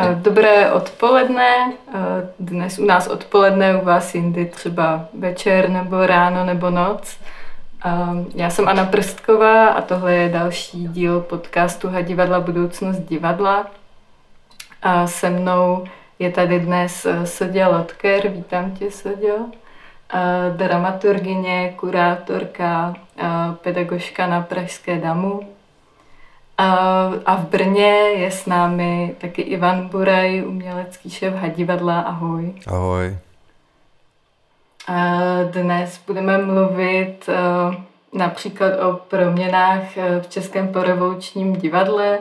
Dobré odpoledne. Dnes u nás odpoledne, u vás jindy třeba večer nebo ráno nebo noc. Já jsem Anna Prstková a tohle je další díl podcastu Hadivadla budoucnost divadla. A se mnou je tady dnes Sodě Lotker. Vítám tě, Sodě. Dramaturgině, kurátorka, pedagožka na Pražské damu a v Brně je s námi taky Ivan Buraj, umělecký šéf Hadivadla. Ahoj. Ahoj. Dnes budeme mluvit například o proměnách v Českém porevolučním divadle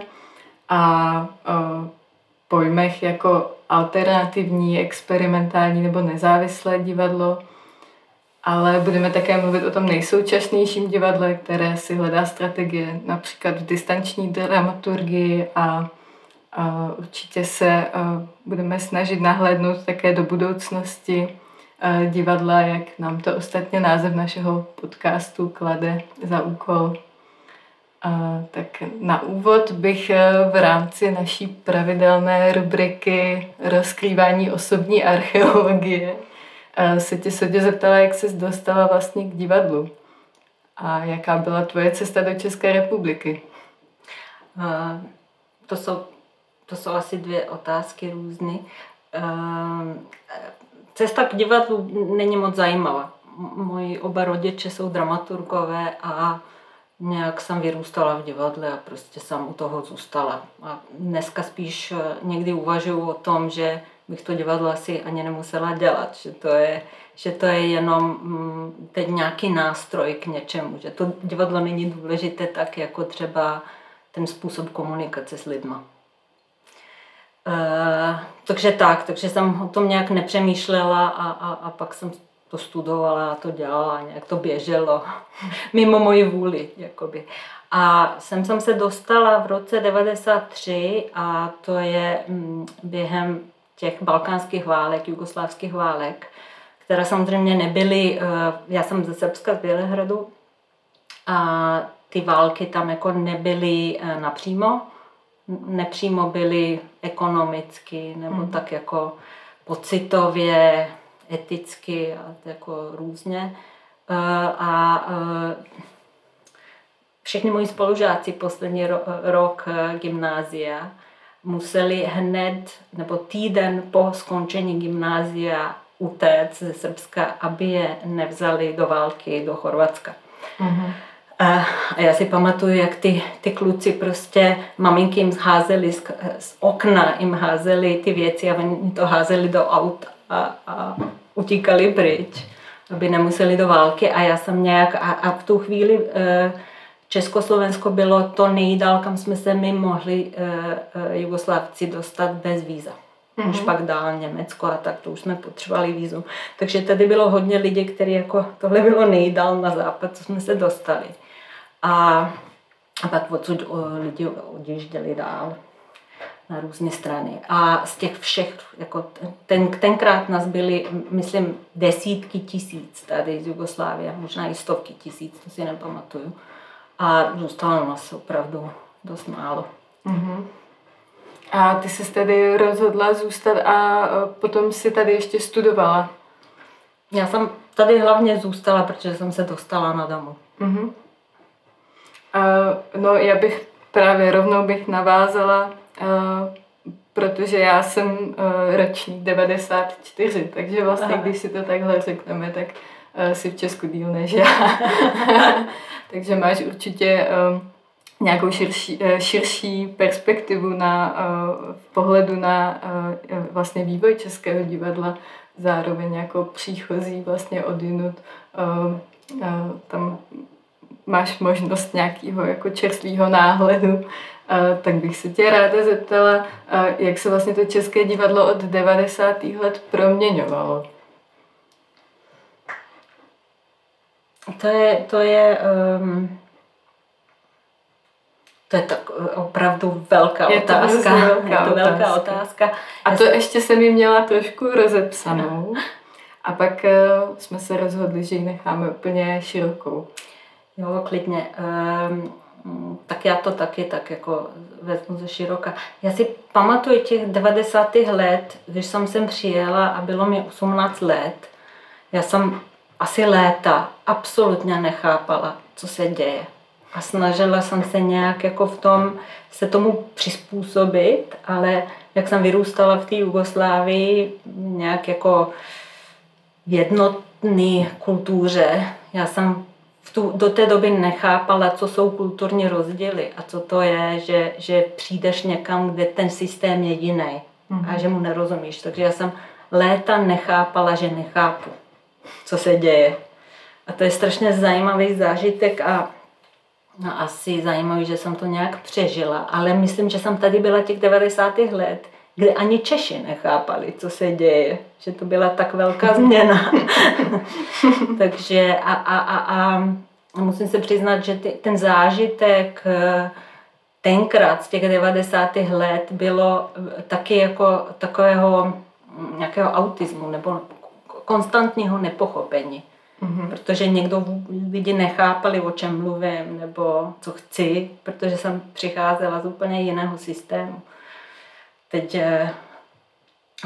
a o pojmech jako alternativní, experimentální nebo nezávislé divadlo ale budeme také mluvit o tom nejsoučasnějším divadle, které si hledá strategie například v distanční dramaturgii a, a určitě se a, budeme snažit nahlédnout také do budoucnosti divadla, jak nám to ostatně název našeho podcastu klade za úkol. A, tak na úvod bych v rámci naší pravidelné rubriky rozkrývání osobní archeologie se tě Sodě zeptala, jak jsi dostala vlastně k divadlu a jaká byla tvoje cesta do České republiky. Uh, to, jsou, to jsou asi dvě otázky různé. Uh, cesta k divadlu není moc zajímavá. Moji oba rodiče jsou dramaturgové a nějak jsem vyrůstala v divadle a prostě jsem u toho zůstala. A dneska spíš někdy uvažuji o tom, že bych to divadlo asi ani nemusela dělat, že to je, že to je jenom mm, teď nějaký nástroj k něčemu, že to divadlo není důležité tak jako třeba ten způsob komunikace s lidma. E, takže tak, takže jsem o tom nějak nepřemýšlela a, a, a pak jsem to studovala a to dělala nějak to běželo mimo moji vůli. Jakoby. A sem jsem se dostala v roce 93 a to je mm, během těch balkánských válek, jugoslávských válek, které samozřejmě nebyly, eh, já jsem ze Srbska, z Bělehradu, a ty války tam jako nebyly eh, napřímo, nepřímo byly ekonomicky nebo mm. tak jako pocitově, eticky a jako různě. Eh, a všichni moji spolužáci poslední rok gymnázia museli hned nebo týden po skončení gymnázia utéct ze Srbska, aby je nevzali do války do Chorvatska. Mm-hmm. A já si pamatuju, jak ty, ty kluci prostě, maminky jim házeli z, z okna, jim házeli ty věci a oni to házeli do aut a, a utíkali pryč, aby nemuseli do války a já jsem nějak, a, a v tu chvíli e, Československo bylo to nejdál, kam jsme se my mohli uh, Jugoslávci dostat bez víza. Mm-hmm. Už pak dál Německo a tak, to už jsme potřebovali vízum. Takže tady bylo hodně lidí, kteří jako, tohle bylo nejdál na západ, co jsme se dostali. A, a pak odsud lidi odjížděli dál na různé strany. A z těch všech, jako ten, tenkrát nás byly, myslím, desítky tisíc tady z Jugoslávie, možná i stovky tisíc, to si nepamatuju a zůstalo nás opravdu dost málo. Mm-hmm. A ty jsi tedy rozhodla zůstat a potom si tady ještě studovala? Já jsem tady hlavně zůstala, protože jsem se dostala na domu. Mm-hmm. A, no já bych právě rovnou bych navázala, a, protože já jsem a, ročník 94, takže vlastně Aha. když si to takhle řekneme, tak si v Česku díl než já. Takže máš určitě uh, nějakou širší, uh, širší perspektivu na uh, pohledu na uh, vlastně vývoj českého divadla, zároveň jako příchozí vlastně odinut. Uh, tam máš možnost nějakého jako čerstvého náhledu, tak bych se tě ráda zeptala, jak se vlastně to české divadlo od 90. let proměňovalo. To je, to je, um, to je tak opravdu velká je otázka. To velká je to velká otázka. otázka. A to ještě jsem ji měla trošku rozepsanou. A pak uh, jsme se rozhodli, že ji necháme úplně širokou. Jo, klidně. Um, tak já to taky tak jako vezmu ze široka. Já si pamatuju těch 90. let, když jsem sem přijela a bylo mi 18 let, já jsem asi léta absolutně nechápala, co se děje. A snažila jsem se nějak jako v tom se tomu přizpůsobit, ale jak jsem vyrůstala v té Jugoslávii, nějak jako jednotný kultuře, já jsem v tu, do té doby nechápala, co jsou kulturní rozdíly a co to je, že, že přijdeš někam, kde ten systém je jiný mm-hmm. a že mu nerozumíš. Takže já jsem léta nechápala, že nechápu, co se děje. A to je strašně zajímavý zážitek a no, asi zajímavý, že jsem to nějak přežila. Ale myslím, že jsem tady byla těch 90. let, kde ani Češi nechápali, co se děje, že to byla tak velká změna. Takže a, a, a, a musím se přiznat, že ty, ten zážitek eh, tenkrát z těch 90. let bylo taky jako takového mm, nějakého autismu nebo konstantního nepochopení. Mm-hmm. Protože někdo lidi nechápali, o čem mluvím nebo co chci, protože jsem přicházela z úplně jiného systému. Teď eh,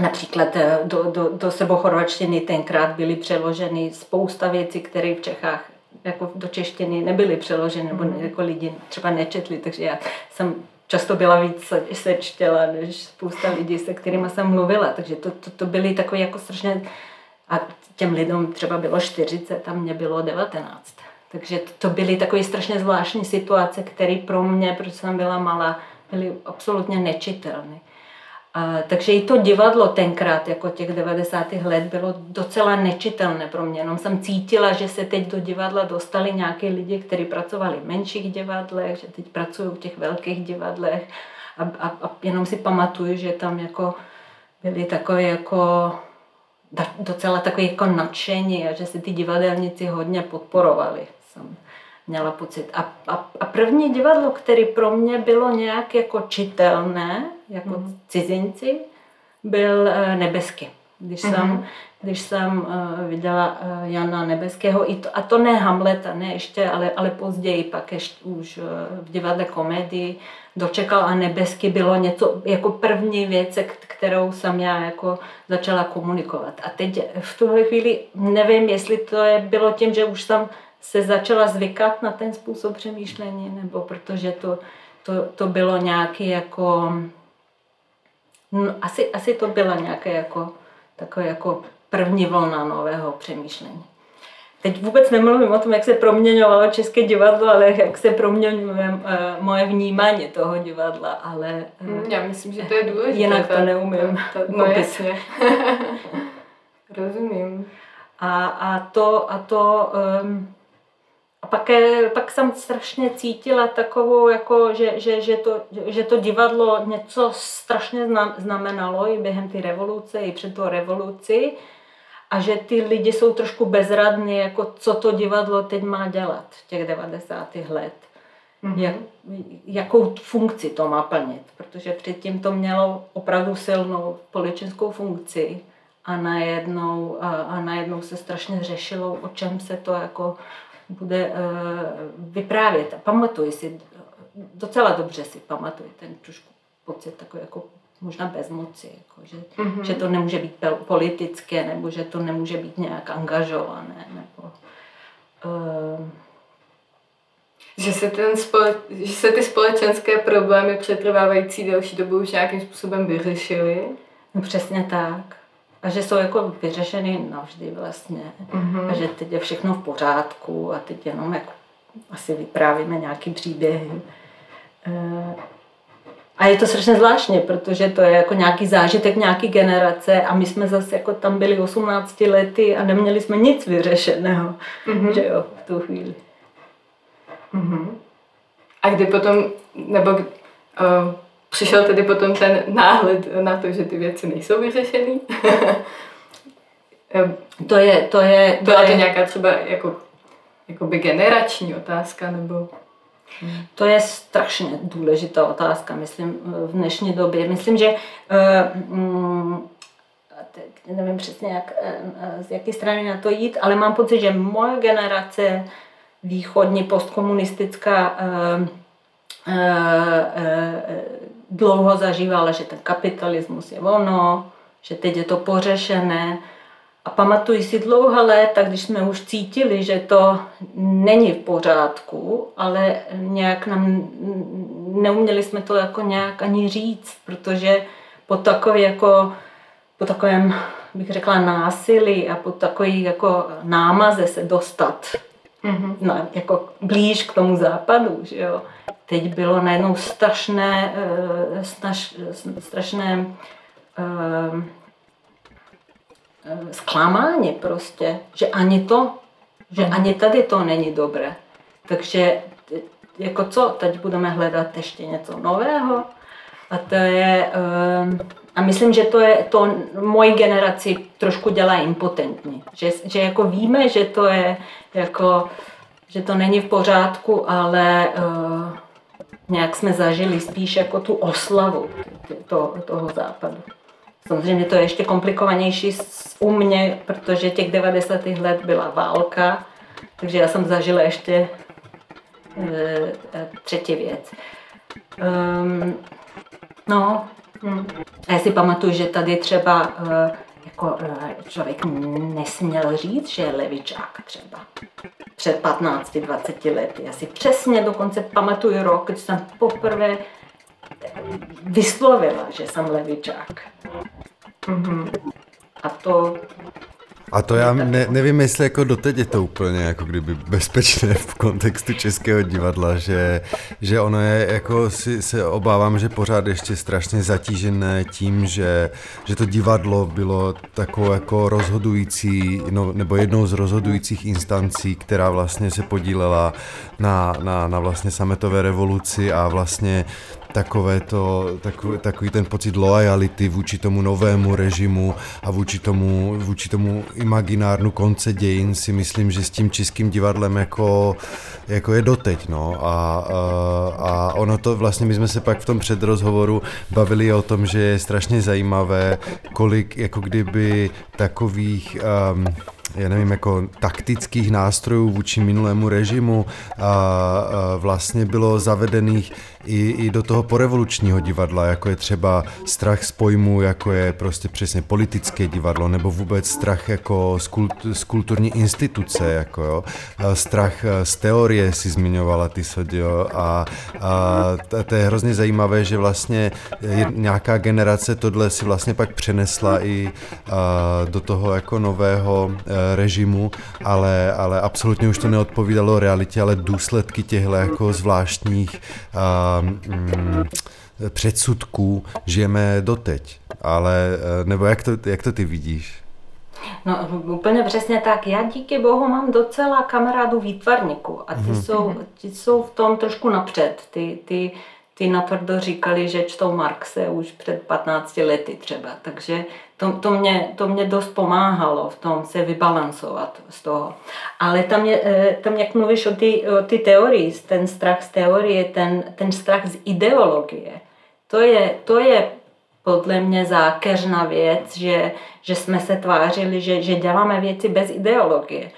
například eh, do, do, do sebochorvačtiny tenkrát byly přeloženy spousta věcí, které v Čechách jako do češtiny nebyly přeloženy, nebo mm. jako lidi třeba nečetli, takže já jsem často byla víc sečtěla než spousta lidí, se kterými jsem mluvila, takže to, to, to byly takové jako strašně, a těm lidem třeba bylo 40 a mě bylo 19. Takže to, byly takové strašně zvláštní situace, které pro mě, protože jsem byla malá, byly absolutně nečitelné. A, takže i to divadlo tenkrát, jako těch 90. let, bylo docela nečitelné pro mě. Jenom jsem cítila, že se teď do divadla dostali nějaké lidi, kteří pracovali v menších divadlech, že teď pracují v těch velkých divadlech. A, a, a jenom si pamatuju, že tam jako byli takové jako docela takové jako nadšení a že si ty divadelníci hodně podporovali. Jsem měla pocit. A, a, a první divadlo, které pro mě bylo nějak jako čitelné, jako mm. cizinci, byl uh, Nebesky. Když mm-hmm. jsem, když jsem uh, viděla uh, Jana Nebeského, i to, a to ne Hamleta, ne ještě, ale, ale později pak ještě už uh, v divadle komedii, dočekal a Nebesky bylo něco jako první věc, kterou jsem já jako začala komunikovat. A teď v tuhle chvíli nevím, jestli to je, bylo tím, že už jsem se začala zvykat na ten způsob přemýšlení, nebo protože to, to, to bylo nějaký jako, no, asi, asi to byla nějaké jako, takové jako první vlna nového přemýšlení. Teď vůbec nemluvím o tom, jak se proměňovalo české divadlo, ale jak se proměňuje uh, moje vnímání toho divadla, ale... Uh, Já myslím, že to je důležité. Jinak to neumím. To, to, no jasně. Rozumím. A, a to, a to um, a pak, pak jsem strašně cítila takovou, jako, že, že, že, to, že to divadlo něco strašně znamenalo i během té revoluce, i před tou revoluci. A že ty lidi jsou trošku bezradní, jako co to divadlo teď má dělat v těch 90. let. Mm-hmm. Jak, jakou funkci to má plnit. Protože předtím to mělo opravdu silnou politickou funkci a najednou, a, a najednou se strašně řešilo, o čem se to jako bude uh, vyprávět. A pamatuji si, docela dobře si pamatuji ten trošku pocit takový jako možná bezmoci, jako, že, mm-hmm. že to nemůže být politické, nebo že to nemůže být nějak angažované, nebo uh, že se, ten spole, že se ty společenské problémy přetrvávající delší dobu už nějakým způsobem vyřešily. No přesně tak a že jsou jako vyřešeny navždy vlastně mm-hmm. a že teď je všechno v pořádku a teď jenom jako asi vyprávíme nějaký příběhy. E, a je to strašně zvláštně, protože to je jako nějaký zážitek nějaký generace a my jsme zase jako tam byli 18 lety a neměli jsme nic vyřešeného, mm-hmm. že jo, v tu chvíli. Mm-hmm. A kdy potom, nebo uh, přišel tedy potom ten náhled na to, že ty věci nejsou vyřešený. to je, to je... To Byla je... to nějaká třeba jako, jakoby generační otázka, nebo... To je strašně důležitá otázka, myslím, v dnešní době. Myslím, že uh, teď nevím přesně, jak, z jaké strany na to jít, ale mám pocit, že moje generace východní postkomunistická uh, dlouho zažívala, že ten kapitalismus je ono, že teď je to pořešené. A pamatuji si dlouhá léta, když jsme už cítili, že to není v pořádku, ale nějak nám, neuměli jsme to jako nějak ani říct, protože po takové jako, po takovém, bych řekla, násilí a po takové jako námaze se dostat mm-hmm. no, jako blíž k tomu západu, že jo. Teď bylo najednou strašné, straš, strašné uh, zklamání prostě, že ani to, že mm-hmm. ani tady to není dobré. Takže jako co, teď budeme hledat ještě něco nového a to je, a myslím, že to je, to moji generaci trošku dělá impotentní. Že, že jako víme, že to je jako, že to není v pořádku, ale uh, nějak jsme zažili spíš jako tu oslavu to, toho západu. Samozřejmě to je ještě komplikovanější u mě, protože těch 90. let byla válka, takže já jsem zažila ještě e, třetí věc. Um, no, hm. já si pamatuju, že tady třeba e, jako e, člověk nesměl říct, že je levičák třeba před 15-20 lety. Já si přesně dokonce pamatuju rok, když jsem poprvé vyslovila, že jsem levičák. Mm-hmm. A to a to já ne, nevím, jestli jako doteď je to úplně jako kdyby bezpečné v kontextu českého divadla, že, že ono je jako si se obávám, že pořád ještě strašně zatížené tím, že, že to divadlo bylo takovou jako rozhodující, no, nebo jednou z rozhodujících instancí, která vlastně se podílela na, na, na vlastně sametové revoluci a vlastně takové to, takový, takový ten pocit lojality vůči tomu novému režimu a vůči tomu, vůči tomu imaginárnu konce dějin si myslím, že s tím českým divadlem jako, jako je doteď, no. A, a, a ono to vlastně, my jsme se pak v tom předrozhovoru bavili o tom, že je strašně zajímavé, kolik jako kdyby takových um, já nevím, jako taktických nástrojů vůči minulému režimu a, a vlastně bylo zavedených i, i do toho porevolučního divadla, jako je třeba strach z pojmu, jako je prostě přesně politické divadlo, nebo vůbec strach jako z, kult, z kulturní instituce, jako jo. Strach e, z teorie si zmiňovala ty Sodio a, a to je hrozně zajímavé, že vlastně nějaká generace tohle si vlastně pak přenesla i do toho jako nového e, režimu, ale, ale absolutně už to neodpovídalo realitě, ale důsledky těchto jako zvláštních mm, předsudků žijeme doteď. Ale, eh, nebo jak to, jak to ty vidíš? No úplně přesně tak. Já díky bohu mám docela kamarádu výtvarníků a ty, mm-hmm. jsou, ty jsou v tom trošku napřed. Ty, ty, ty natvrdo říkali, že čtou Marxe už před 15 lety třeba, takže to, to, mě, to mě dost pomáhalo v tom se vybalancovat z toho. Ale tam, je, eh, tam jak mluvíš o ty, o ty teorii, ten strach z teorie, ten, ten strach z ideologie, to je, to je podle mě zákeřná věc, že, že jsme se tvářili, že, že děláme věci bez ideologie.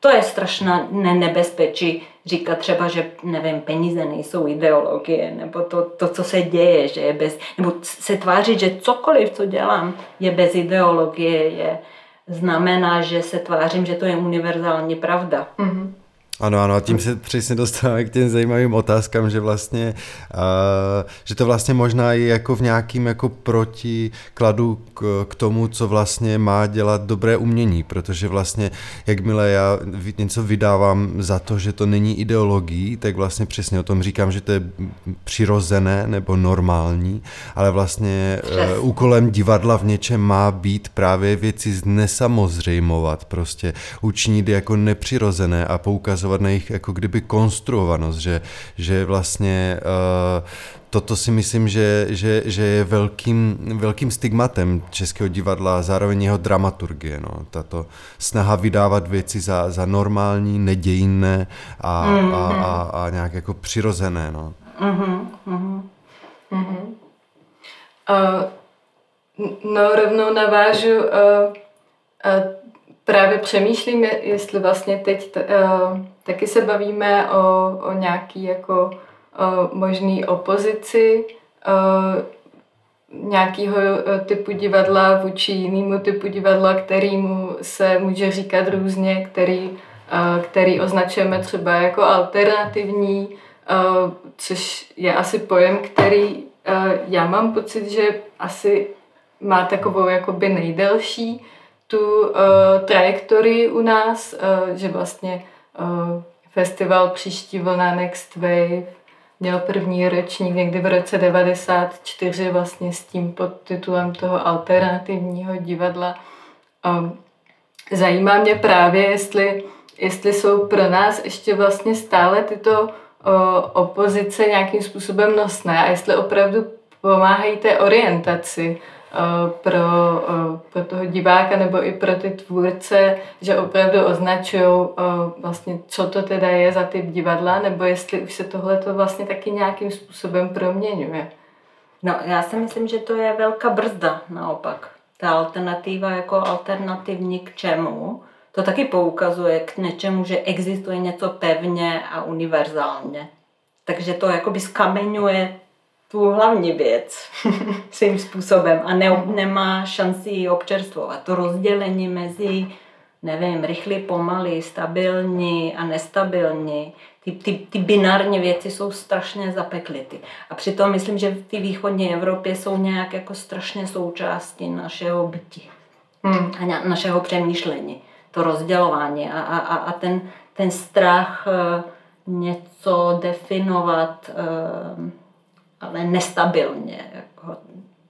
To je strašná nebezpečí říkat třeba, že nevím, peníze nejsou ideologie, nebo to, to, co se děje, že je bez, nebo se tvářit, že cokoliv, co dělám, je bez ideologie, je, znamená, že se tvářím, že to je univerzální pravda. Mm-hmm. Ano, ano, a tím se přesně dostáváme k těm zajímavým otázkám, že vlastně, uh, že to vlastně možná je jako v nějakým jako protikladu k, k tomu, co vlastně má dělat dobré umění, protože vlastně, jakmile já něco vydávám za to, že to není ideologií, tak vlastně přesně o tom říkám, že to je přirozené nebo normální, ale vlastně uh, úkolem divadla v něčem má být právě věci znesamozřejmovat, prostě učinit jako nepřirozené a poukazovat poukazovat na jejich jako kdyby konstruovanost, že, že vlastně uh, toto si myslím, že, že, že je velkým, velkým stigmatem českého divadla a zároveň jeho dramaturgie. No. Tato snaha vydávat věci za, za normální, nedějinné a, mm-hmm. a, a, a nějak jako přirozené. No, mm-hmm. Mm-hmm. Uh, no rovnou navážu uh, uh, právě přemýšlím, jestli vlastně teď t, uh, taky se bavíme o, o nějaký jako možný opozici nějakého typu divadla vůči jinému typu divadla, kterýmu se může říkat různě, který, který označujeme třeba jako alternativní, což je asi pojem, který já mám pocit, že asi má takovou jakoby nejdelší tu uh, trajektorii u nás, uh, že vlastně uh, festival Příští vlna Next Wave měl první ročník někdy v roce 94 vlastně s tím podtitulem toho alternativního divadla. Um, zajímá mě právě, jestli, jestli jsou pro nás ještě vlastně stále tyto uh, opozice nějakým způsobem nosné a jestli opravdu pomáhají té orientaci Eh, pro, eh, pro toho diváka nebo i pro ty tvůrce, že opravdu označují eh, vlastně, co to teda je za typ divadla, nebo jestli už se tohle to vlastně taky nějakým způsobem proměňuje. No, já si myslím, že to je velká brzda naopak. Ta alternativa jako alternativní k čemu, to taky poukazuje k něčemu, že existuje něco pevně a univerzálně. Takže to jakoby skamenuje tu hlavní věc svým způsobem a ne, nemá šanci ji občerstvovat. To rozdělení mezi, nevím, rychlý, pomalý, stabilní a nestabilní, ty, ty, ty binární věci jsou strašně zapeklity. A přitom myslím, že v té východní Evropě jsou nějak jako strašně součástí našeho bytí hmm. a našeho přemýšlení. To rozdělování a, a, a ten, ten strach eh, něco definovat eh, ale nestabilně, jako,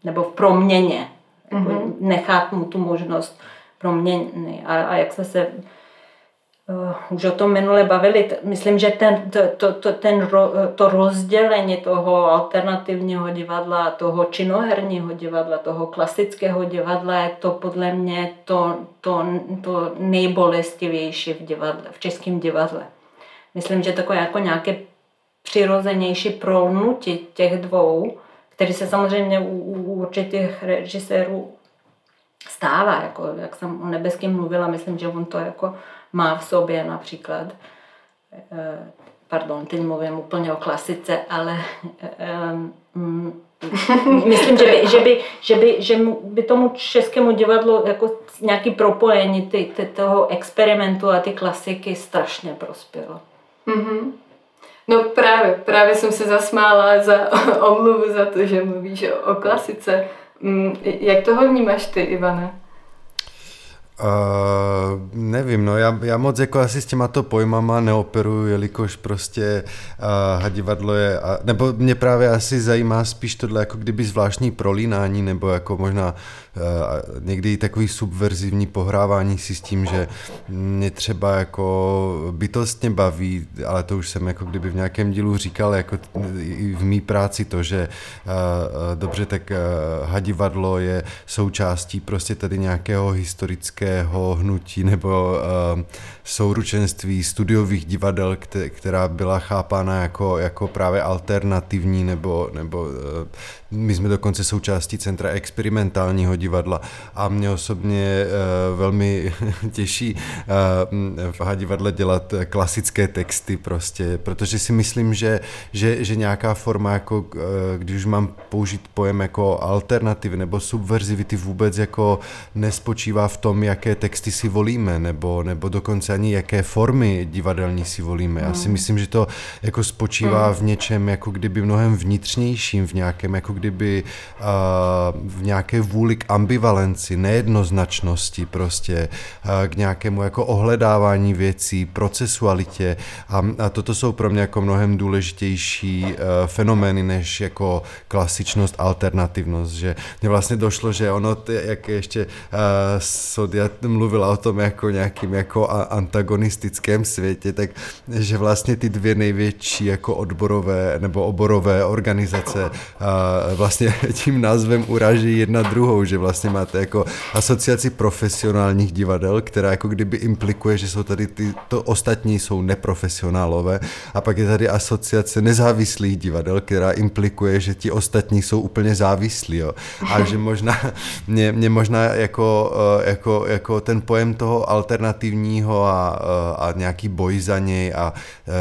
nebo v proměně. Jako mm-hmm. Nechat mu tu možnost proměny. A, a jak jsme se uh, už o tom minule bavili, myslím, že ten, to, to, to, ten, to rozdělení toho alternativního divadla, toho činoherního divadla, toho klasického divadla je to podle mě to, to, to nejbolestivější v, divadle, v českém divadle. Myslím, že takové jako nějaké přirozenější prolnutí těch dvou, který se samozřejmě u, u určitých režisérů stává, jako jak jsem o nebeském mluvila, myslím, že on to jako má v sobě například. Eh, pardon, teď mluvím úplně o klasice, ale um, myslím, že by, že by, že by, že by tomu českému divadlu jako nějaký propojení ty, ty, toho experimentu a ty klasiky strašně prospělo. Mm-hmm. No právě, právě jsem se zasmála za omluvu za to, že mluvíš o, o klasice. Mm, jak toho vnímáš ty, Ivane? Uh, nevím, no já, já moc jako asi s těma to pojmama neoperuju, jelikož prostě uh, hadivadlo je, a, nebo mě právě asi zajímá spíš tohle jako kdyby zvláštní prolínání, nebo jako možná někdy takový subverzivní pohrávání si s tím, že mě třeba jako bytostně baví, ale to už jsem jako kdyby v nějakém dílu říkal, jako i v mý práci to, že dobře, tak hadivadlo je součástí prostě tady nějakého historického hnutí nebo souručenství studiových divadel, která byla chápána jako, jako právě alternativní nebo, nebo my jsme dokonce součástí Centra experimentálního divadla. A mě osobně uh, velmi těší uh, v divadle dělat klasické texty prostě, protože si myslím, že, že, že nějaká forma, jako uh, když už mám použít pojem jako alternativ nebo subverzivity vůbec jako nespočívá v tom, jaké texty si volíme, nebo, nebo dokonce ani jaké formy divadelní si volíme. Já si hmm. myslím, že to jako spočívá hmm. v něčem jako kdyby mnohem vnitřnějším, v nějakém jako kdyby uh, v nějaké vůli k ambivalenci, nejednoznačnosti prostě, uh, k nějakému jako ohledávání věcí, procesualitě a, a toto jsou pro mě jako mnohem důležitější uh, fenomény než jako klasičnost, alternativnost, že mě vlastně došlo, že ono, jak ještě uh, Sodia mluvila o tom jako nějakým jako antagonistickém světě, tak že vlastně ty dvě největší jako odborové nebo oborové organizace vlastně tím názvem uraží jedna druhou, že vlastně máte jako asociaci profesionálních divadel, která jako kdyby implikuje, že jsou tady ty, to ostatní jsou neprofesionálové a pak je tady asociace nezávislých divadel, která implikuje, že ti ostatní jsou úplně závislí, jo. A že možná, mě, mě možná jako, jako jako ten pojem toho alternativního a, a nějaký boj za něj a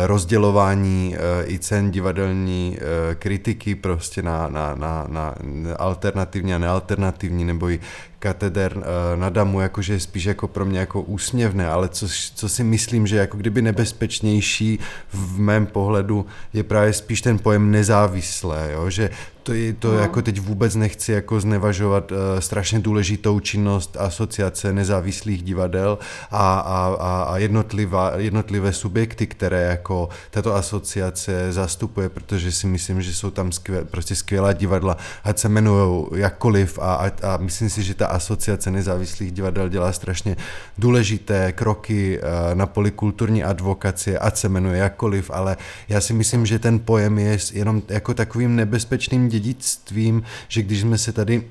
rozdělování i cen divadelní kritiky prostě na, na, na, na alternativní a nealternativní nebo i kateder eh, na Damu, jakože je spíš jako pro mě jako úsměvné, ale co, co si myslím, že jako kdyby nebezpečnější v mém pohledu je právě spíš ten pojem nezávislé, jo? že to, je, to no. jako teď vůbec nechci jako znevažovat uh, strašně důležitou činnost asociace nezávislých divadel a, a, a, a jednotlivá, jednotlivé subjekty, které jako tato asociace zastupuje, protože si myslím, že jsou tam skvěl, prostě skvělá divadla, ať se jmenují jakkoliv a, a, a myslím si, že ta asociace nezávislých divadel dělá strašně důležité kroky uh, na polikulturní advokacie, ať se jmenuje jakkoliv, ale já si myslím, že ten pojem je jenom jako takovým nebezpečným dědictvím, že když jsme se tady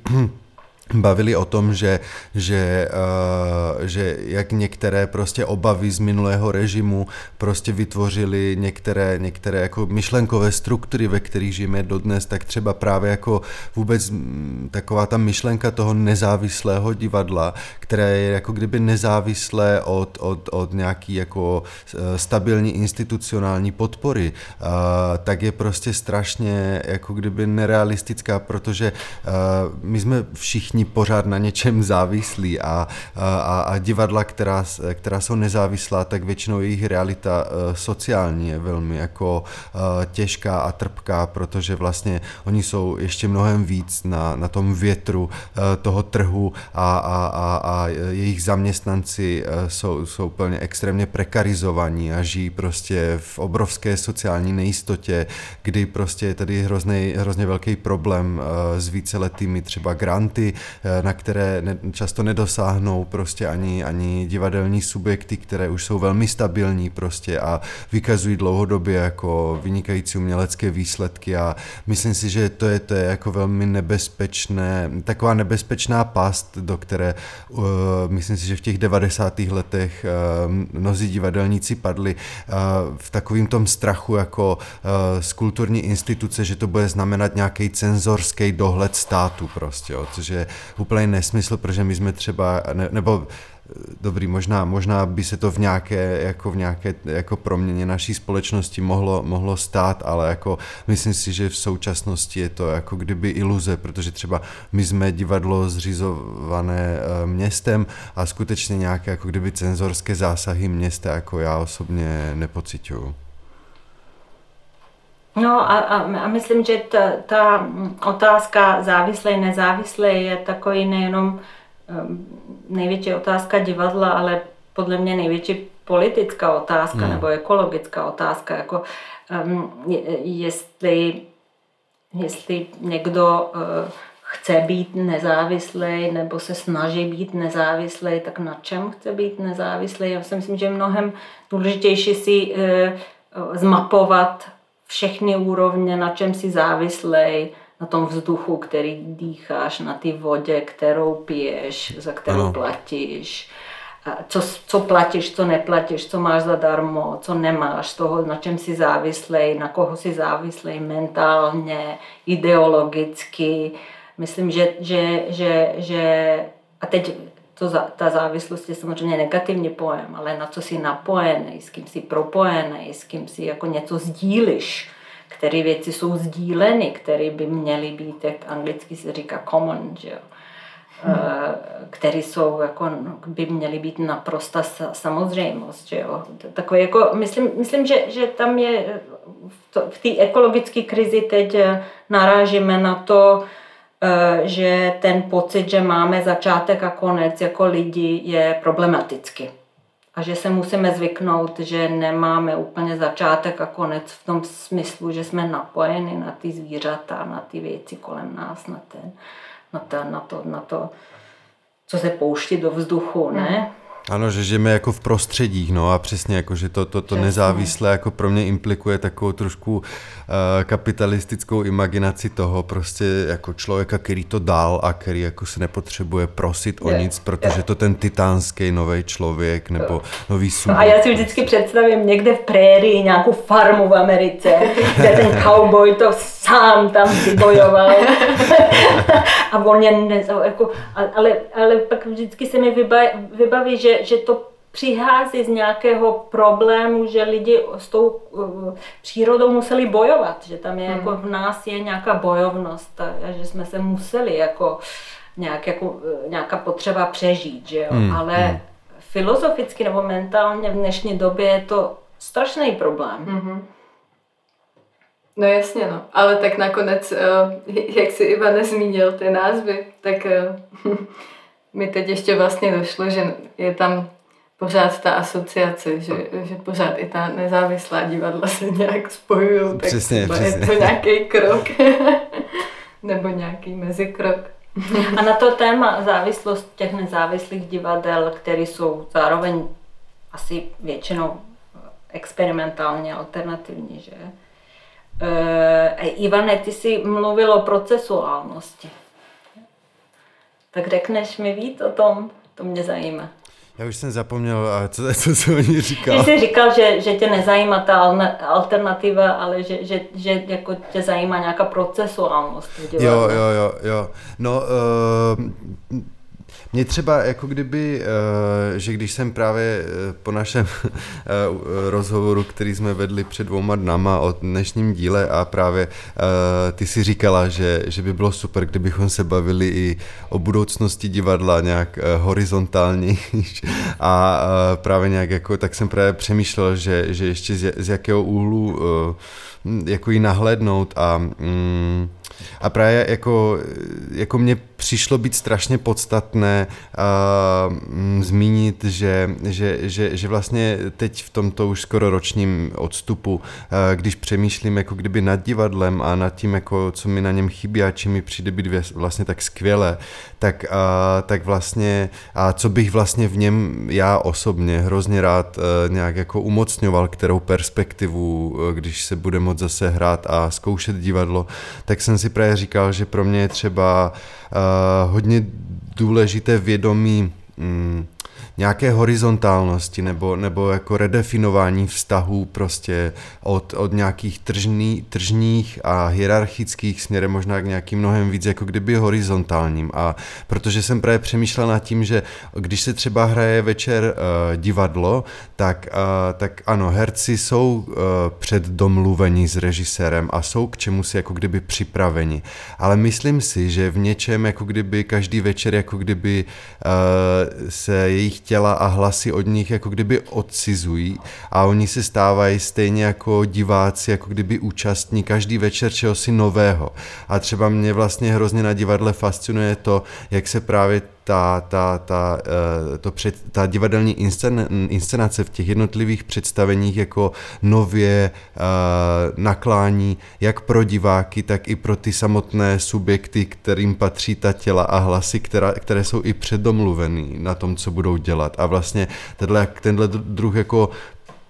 bavili o tom, že, že, uh, že jak některé prostě obavy z minulého režimu prostě vytvořily některé, některé jako myšlenkové struktury, ve kterých žijeme dodnes, tak třeba právě jako vůbec taková ta myšlenka toho nezávislého divadla, které je jako kdyby nezávislé od, od, od nějaký jako eh, stabilní institucionální podpory, uh, tak je prostě strašně jako kdyby nerealistická, protože my jsme všichni všichni pořád na něčem závislí a, a, a divadla, která, která jsou nezávislá, tak většinou jejich realita uh, sociální je velmi jako uh, těžká a trpká, protože vlastně oni jsou ještě mnohem víc na, na tom větru uh, toho trhu a, a, a, a jejich zaměstnanci jsou, jsou plně extrémně prekarizovaní a žijí prostě v obrovské sociální nejistotě, kdy prostě je tady hrozný, hrozně velký problém s víceletými třeba granty, Eh, na které ne, často nedosáhnou prostě ani, ani divadelní subjekty, které už jsou velmi stabilní prostě a vykazují dlouhodobě jako vynikající umělecké výsledky a myslím si, že to je, to je jako velmi nebezpečné, taková nebezpečná past, do které uh, myslím si, že v těch 90. letech uh, mnozí divadelníci padli uh, v takovým tom strachu jako uh, z kulturní instituce, že to bude znamenat nějaký cenzorský dohled státu prostě, jo, což je úplný nesmysl, protože my jsme třeba, ne, nebo eh, dobrý, možná, možná by se to v nějaké, jako v nějaké jako proměně naší společnosti mohlo, mohlo stát, ale jako myslím si, že v současnosti je to jako kdyby iluze, protože třeba my jsme divadlo zřizované eh, městem a skutečně nějaké jako kdyby cenzorské zásahy města jako já osobně nepocituju. No a, a, a myslím, že ta, ta otázka závislé, nezávislé je takový nejenom um, největší otázka divadla, ale podle mě největší politická otázka hmm. nebo ekologická otázka, jako um, jestli, jestli někdo uh, chce být nezávislý nebo se snaží být nezávislý, tak na čem chce být nezávislý? Já si myslím, že je mnohem důležitější si uh, zmapovat všechny úrovně, na čem si závislej, na tom vzduchu, který dýcháš, na té vodě, kterou piješ, za kterou ano. platíš, co, co platíš, co neplatíš, co máš zadarmo, co nemáš, toho, na čem si závislej, na koho si závislej mentálně, ideologicky. Myslím, že, že, že, že a teď to, ta závislost je samozřejmě negativní pojem, ale na co jsi napojený, s kým jsi propojený, s kým si jako něco sdíliš, které věci jsou sdíleny, které by měly být, jak anglicky se říká common, že jo? Hmm. které jsou jako, no, by měly být naprosta samozřejmost. Že jo? Takové jako, myslím, myslím že, že tam je v té ekologické krizi teď eh, narážíme na to, Eh, že ten pocit, že máme začátek a konec jako lidi, je problematický. A že se musíme zvyknout, že nemáme úplně začátek a konec v tom smyslu, že jsme napojeni na ty zvířata, na ty věci kolem nás, na, ten, na, ten, na, to, na to, co se pouští do vzduchu. Ne? Ano, že žijeme jako v prostředích, no a přesně jako, že to, to, to nezávislé jako pro mě implikuje takovou trošku uh, kapitalistickou imaginaci toho prostě jako člověka, který to dal a který jako se nepotřebuje prosit o je, nic, protože je. to ten titánský nový člověk nebo nový subjekt. A já si vždycky představím někde v prérii nějakou farmu v Americe, kde ten cowboy to sám tam vybojoval a on je ne, jako, ale, ale pak vždycky se mi vybaví, že že, to přichází z nějakého problému, že lidi s tou uh, přírodou museli bojovat, že tam je hmm. jako v nás je nějaká bojovnost a že jsme se museli jako nějak, jako, uh, nějaká potřeba přežít, že jo? Hmm. ale hmm. filozoficky nebo mentálně v dnešní době je to strašný problém. Hmm. No jasně, no. Ale tak nakonec, uh, jak si Ivan nezmínil ty názvy, tak mi teď ještě vlastně došlo, že je tam pořád ta asociace, že, že pořád i ta nezávislá divadla se nějak spojují, tak přesně, přesně. je to nějaký krok nebo nějaký mezikrok. A na to téma závislost těch nezávislých divadel, které jsou zároveň asi většinou experimentálně alternativní, že? E, Ivane, ty jsi mluvil o procesuálnosti. Tak řekneš mi víc o tom? To mě zajímá. Já už jsem zapomněl, a co, co jsi o ní říkal. Ty jsi říkal, že, že tě nezajímá ta alternativa, ale že, že, že jako tě zajímá nějaká procesuálnost. Jo, jo, jo, jo. No, uh, mě třeba jako kdyby, eh, že když jsem právě eh, po našem eh, rozhovoru, který jsme vedli před dvouma dnama o dnešním díle a právě ty si říkala, že, že by bylo super, kdybychom se bavili i o budoucnosti divadla nějak horizontální a právě nějak jako, tak jsem právě přemýšlel, že, že ještě z, jakého úhlu jako ji nahlédnout a mm, a právě jako, jako mně přišlo být strašně podstatné uh, zmínit, že, že, že, že vlastně teď v tomto už skoro ročním odstupu, uh, když přemýšlím jako kdyby nad divadlem a nad tím, jako, co mi na něm chybí a čím mi přijde být vlastně tak skvěle, tak, uh, tak vlastně a co bych vlastně v něm já osobně hrozně rád uh, nějak jako umocňoval, kterou perspektivu, uh, když se bude moct zase hrát a zkoušet divadlo, tak jsem si právě říkal, že pro mě je třeba uh, hodně důležité vědomí um, nějaké horizontálnosti nebo, nebo jako redefinování vztahů prostě od, od nějakých tržný, tržních a hierarchických směrem možná k nějakým mnohem víc jako kdyby horizontálním. A protože jsem právě přemýšlel nad tím, že když se třeba hraje večer uh, divadlo, tak, uh, tak ano, herci jsou uh, předdomluveni s režisérem a jsou k čemu si jako kdyby připraveni, ale myslím si, že v něčem jako kdyby každý večer jako kdyby uh, se jejich těla a hlasy od nich jako kdyby odcizují a oni se stávají stejně jako diváci, jako kdyby účastní každý večer čehosi nového. A třeba mě vlastně hrozně na divadle fascinuje to, jak se právě ta, ta, ta, eh, to před, ta divadelní inscenace v těch jednotlivých představeních jako nově uh, naklání jak pro diváky, tak i pro ty samotné subjekty, kterým patří ta těla a hlasy, která, které jsou i předomluvený na tom, co budou dělat. A vlastně tenhle, tenhle druh jako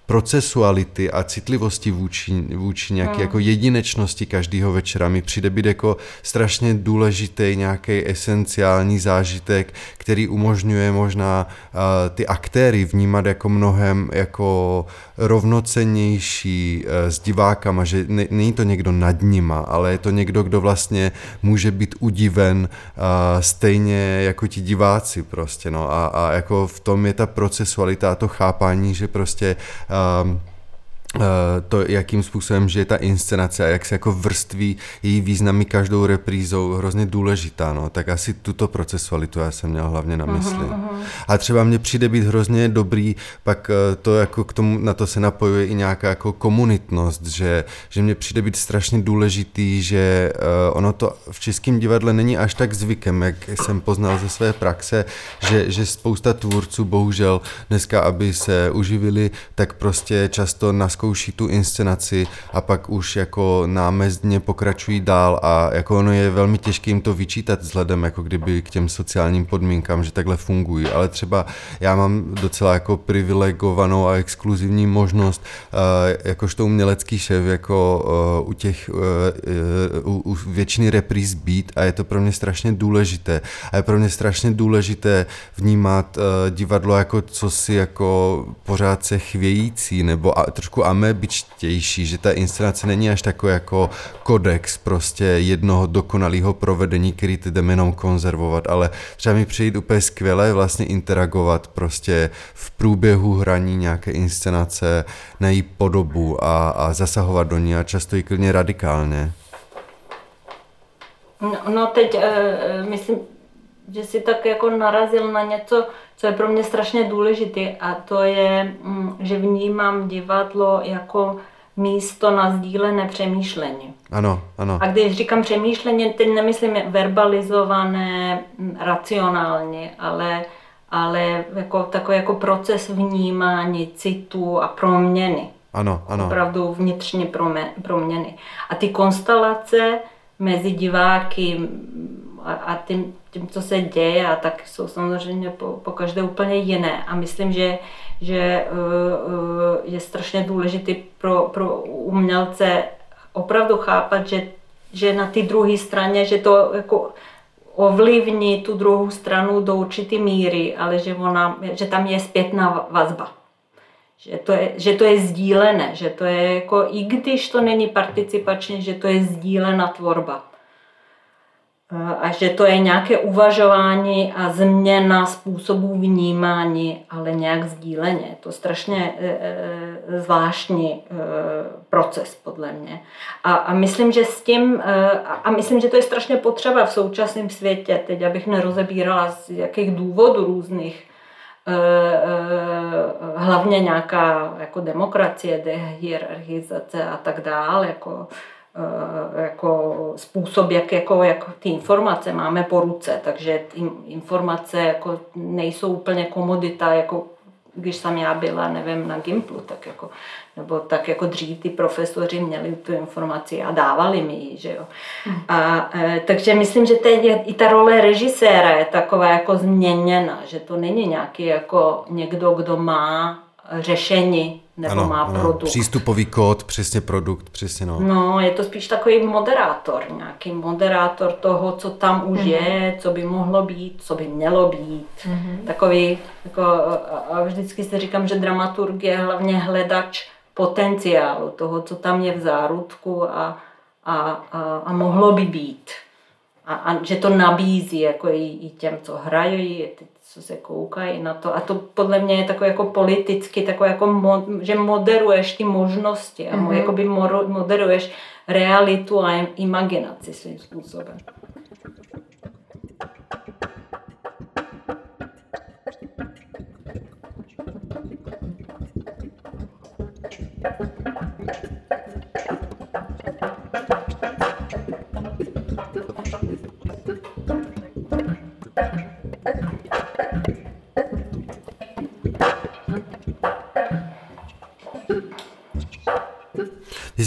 procesuality a citlivosti vůči, vůči nějaké hmm. jako jedinečnosti každého večera mi přijde být jako strašně důležitý nějaký esenciální zážitek, který umožňuje možná uh, ty aktéry vnímat jako mnohem jako rovnocennější uh, s divákama, že ne, není to někdo nad nima, ale je to někdo, kdo vlastně může být udiven uh, stejně jako ti diváci prostě, no. A, a jako v tom je ta procesualita a to chápání, že prostě um, Eh, to, jakým způsobem že je ta inscenace a jak se jako vrství její významy každou reprízou hrozně důležitá, no, tak asi tuto procesualitu já jsem měl hlavně na mysli. Uh-huh, uh-huh. A třeba mně přijde být hrozně dobrý, pak eh, to jako k tomu, na to se napojuje i nějaká jako komunitnost, že, že mně přijde být strašně důležitý, že uh, ono to v českém divadle není až tak zvykem, jak jsem poznal ze své praxe, že, že spousta tvůrců bohužel dneska, aby se uživili, tak prostě často na naskouší tu inscenaci a pak už jako námezdně pokračují dál a jako ono je velmi těžké jim to vyčítat vzhledem jako kdyby k těm sociálním podmínkám, že takhle fungují, ale třeba já mám docela jako privilegovanou a exkluzivní možnost uh, jakožto umělecký šéf jako uh, u těch uh, u, u většiny repríz být a je to pro mě strašně důležité. A je pro mě strašně důležité vnímat divadlo jako co si jako pořád se chvějící nebo a, trošku amebičtější, že ta inscenace není až takový jako kodex prostě jednoho dokonalého provedení, který ty jdeme jenom konzervovat, ale třeba mi přijít úplně skvěle vlastně interagovat prostě v průběhu hraní nějaké inscenace na její podobu a, a zasahovat do ní a často i klidně radikálně. No, no teď uh, myslím, že si tak jako narazil na něco, co je pro mě strašně důležité a to je, mm, že vnímám divadlo jako místo na sdílené přemýšlení. Ano, ano. A když říkám přemýšlení, teď nemyslím verbalizované mm, racionálně, ale, ale jako takový jako proces vnímání, citu a proměny. Ano, ano. Opravdu vnitřně proměny. A ty konstelace mezi diváky a, a tím, tím, co se děje, a tak jsou samozřejmě po, po každé úplně jiné. A myslím, že, že uh, uh, je strašně důležité pro, pro umělce opravdu chápat, že, že na té druhé straně, že to jako ovlivní tu druhou stranu do určité míry, ale že, ona, že tam je zpětná vazba. Že to, je, že to je sdílené, že to je jako, i když to není participačně, že to je sdílená tvorba a že to je nějaké uvažování a změna způsobů vnímání, ale nějak sdíleně. To je strašně e, e, zvláštní e, proces, podle mě. A, a myslím, že s tím, a myslím, že to je strašně potřeba v současném světě, teď abych nerozebírala z jakých důvodů různých, hlavně nějaká jako demokracie, dehierarchizace a tak dále, jako jako způsob, jak, jako, jak ty informace máme po ruce, takže ty informace jako nejsou úplně komodita, jako když jsem já byla, nevím, na Gimplu, tak jako, nebo tak jako dřív ty profesoři měli tu informaci a dávali mi ji, že jo. Hmm. A, e, takže myslím, že teď je, i ta role režiséra je taková jako změněna, že to není nějaký jako někdo, kdo má řešení nebo ano, má ano. produkt. Přístupový kód, přesně produkt, přesně no. No, je to spíš takový moderátor, nějaký moderátor toho, co tam už mm-hmm. je, co by mohlo být, co by mělo být. Mm-hmm. Takový, jako, a vždycky si říkám, že dramaturg je hlavně hledač potenciálu, toho, co tam je v zárodku a, a, a, a mohlo by být. A, a že to nabízí jako i, i těm, co hrají, co se koukají na to. A to podle mě je takové jako politicky, takové jako, mo, že moderuješ ty možnosti a mm-hmm. jako by moderuješ realitu a imaginaci svým způsobem.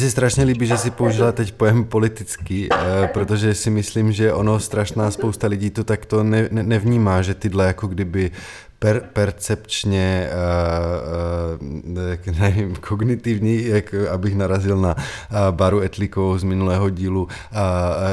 Mně se strašně líbí, že si použila teď pojem politický, eh, protože si myslím, že ono strašná spousta lidí to takto ne, ne, nevnímá, že tyhle jako kdyby per, percepčně, uh, uh, nevím, kognitivní, jak abych narazil na Baru Etlikovou z minulého dílu, uh,